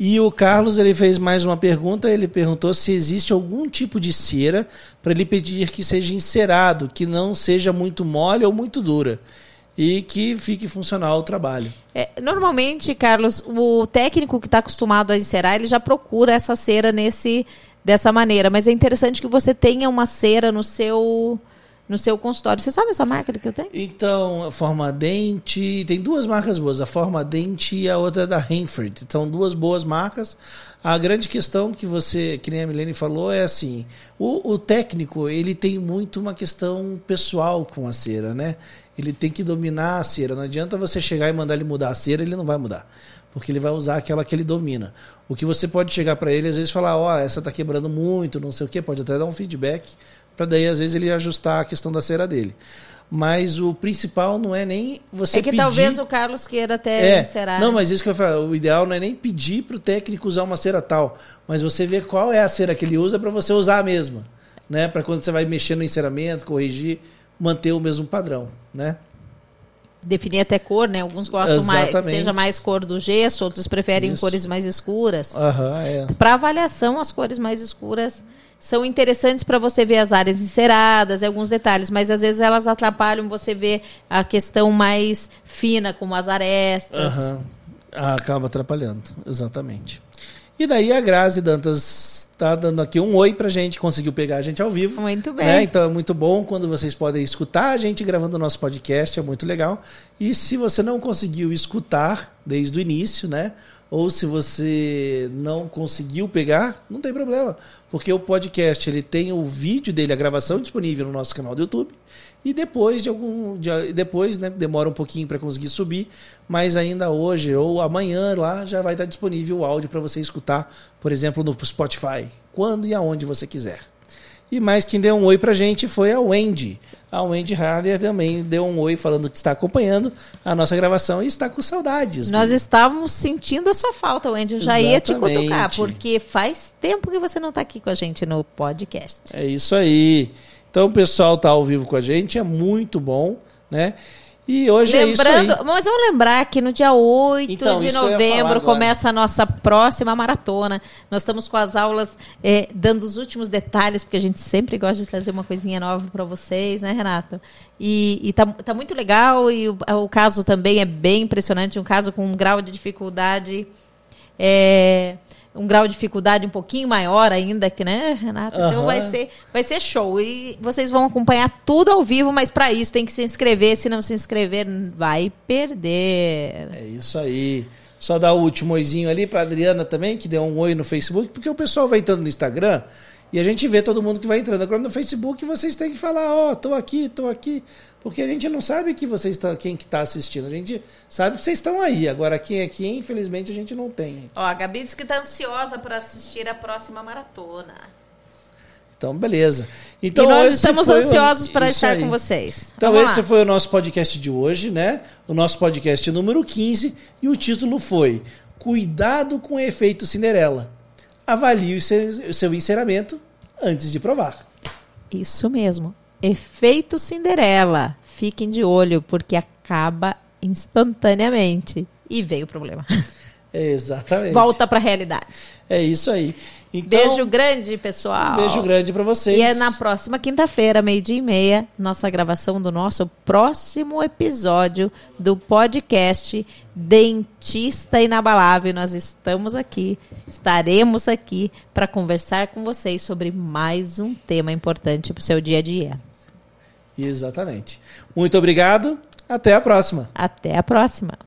E o Carlos ele fez mais uma pergunta. Ele perguntou se existe algum tipo de cera para ele pedir que seja encerado, que não seja muito mole ou muito dura e que fique funcional o trabalho. É, normalmente, Carlos, o técnico que está acostumado a encerar, ele já procura essa cera nesse dessa maneira. Mas é interessante que você tenha uma cera no seu no seu consultório. Você sabe essa marca que eu tenho? Então, a Forma Dente, tem duas marcas boas, a Forma Dente e a outra da Hanford. Então, duas boas marcas. A grande questão que você, que nem a Milene falou, é assim, o, o técnico, ele tem muito uma questão pessoal com a cera, né? Ele tem que dominar a cera. Não adianta você chegar e mandar ele mudar a cera, ele não vai mudar porque ele vai usar aquela que ele domina. O que você pode chegar para ele às vezes falar, ó, oh, essa tá quebrando muito, não sei o que, pode até dar um feedback, para daí às vezes ele ajustar a questão da cera dele. Mas o principal não é nem você É que pedir... talvez o Carlos queira até é, encerar. Não, mas isso que eu falo, o ideal não é nem pedir para o técnico usar uma cera tal, mas você ver qual é a cera que ele usa para você usar a mesma, né? Para quando você vai mexer no enceramento, corrigir, manter o mesmo padrão, né? definir até cor, né? Alguns gostam Exatamente. mais seja mais cor do gesso, outros preferem Isso. cores mais escuras. Uhum, é. Para avaliação, as cores mais escuras são interessantes para você ver as áreas enceradas, alguns detalhes, mas às vezes elas atrapalham você ver a questão mais fina, como as arestas. Uhum. Acaba atrapalhando, exatamente. E daí a Grazi Dantas está dando aqui um oi para a gente, conseguiu pegar a gente ao vivo. Muito bem. Né? Então é muito bom quando vocês podem escutar a gente gravando o nosso podcast, é muito legal. E se você não conseguiu escutar desde o início, né? ou se você não conseguiu pegar, não tem problema, porque o podcast ele tem o vídeo dele, a gravação disponível no nosso canal do YouTube e depois de algum de, depois né, demora um pouquinho para conseguir subir, mas ainda hoje ou amanhã lá já vai estar disponível o áudio para você escutar, por exemplo, no Spotify, quando e aonde você quiser. E mais quem deu um oi pra gente foi a Wendy. A Wendy Harder também deu um oi falando que está acompanhando a nossa gravação e está com saudades. Nós estávamos sentindo a sua falta, Wendy. Eu já Exatamente. ia te cutucar, porque faz tempo que você não está aqui com a gente no podcast. É isso aí. Então o pessoal está ao vivo com a gente, é muito bom, né? E hoje Lembrando, é isso aí. Mas vamos lembrar que no dia 8 então, de novembro começa a nossa próxima maratona. Nós estamos com as aulas é, dando os últimos detalhes, porque a gente sempre gosta de trazer uma coisinha nova para vocês, né, Renato? E, e tá, tá muito legal, e o, o caso também é bem impressionante, um caso com um grau de dificuldade. É, um grau de dificuldade um pouquinho maior ainda, que, né, Renato? Uhum. Então vai ser, vai ser show. E vocês vão acompanhar tudo ao vivo, mas para isso tem que se inscrever. Se não se inscrever, vai perder. É isso aí. Só dar o último oizinho ali para Adriana também, que deu um oi no Facebook, porque o pessoal vai entrando no Instagram e a gente vê todo mundo que vai entrando. Agora no Facebook vocês têm que falar, ó, oh, tô aqui, tô aqui. Porque a gente não sabe que vocês estão, quem que está assistindo. A gente sabe que vocês estão aí. Agora, quem é quem, infelizmente, a gente não tem. Ó, a Gabi disse que está ansiosa para assistir a próxima maratona. Então, beleza. Então, e nós estamos ansiosos o... para estar aí. com vocês. Então, Vamos esse lá. foi o nosso podcast de hoje, né? O nosso podcast número 15. E o título foi Cuidado com o efeito Cinderela. Avalie o seu, o seu enceramento antes de provar. Isso mesmo. Efeito Cinderela. Fiquem de olho, porque acaba instantaneamente. e veio o problema. Exatamente. Volta para a realidade. É isso aí. Então, beijo grande, pessoal. Um beijo grande para vocês. E é na próxima quinta-feira, meio-dia e meia, nossa gravação do nosso próximo episódio do podcast Dentista Inabalável. Nós estamos aqui, estaremos aqui para conversar com vocês sobre mais um tema importante para o seu dia a dia. Exatamente. Muito obrigado. Até a próxima. Até a próxima.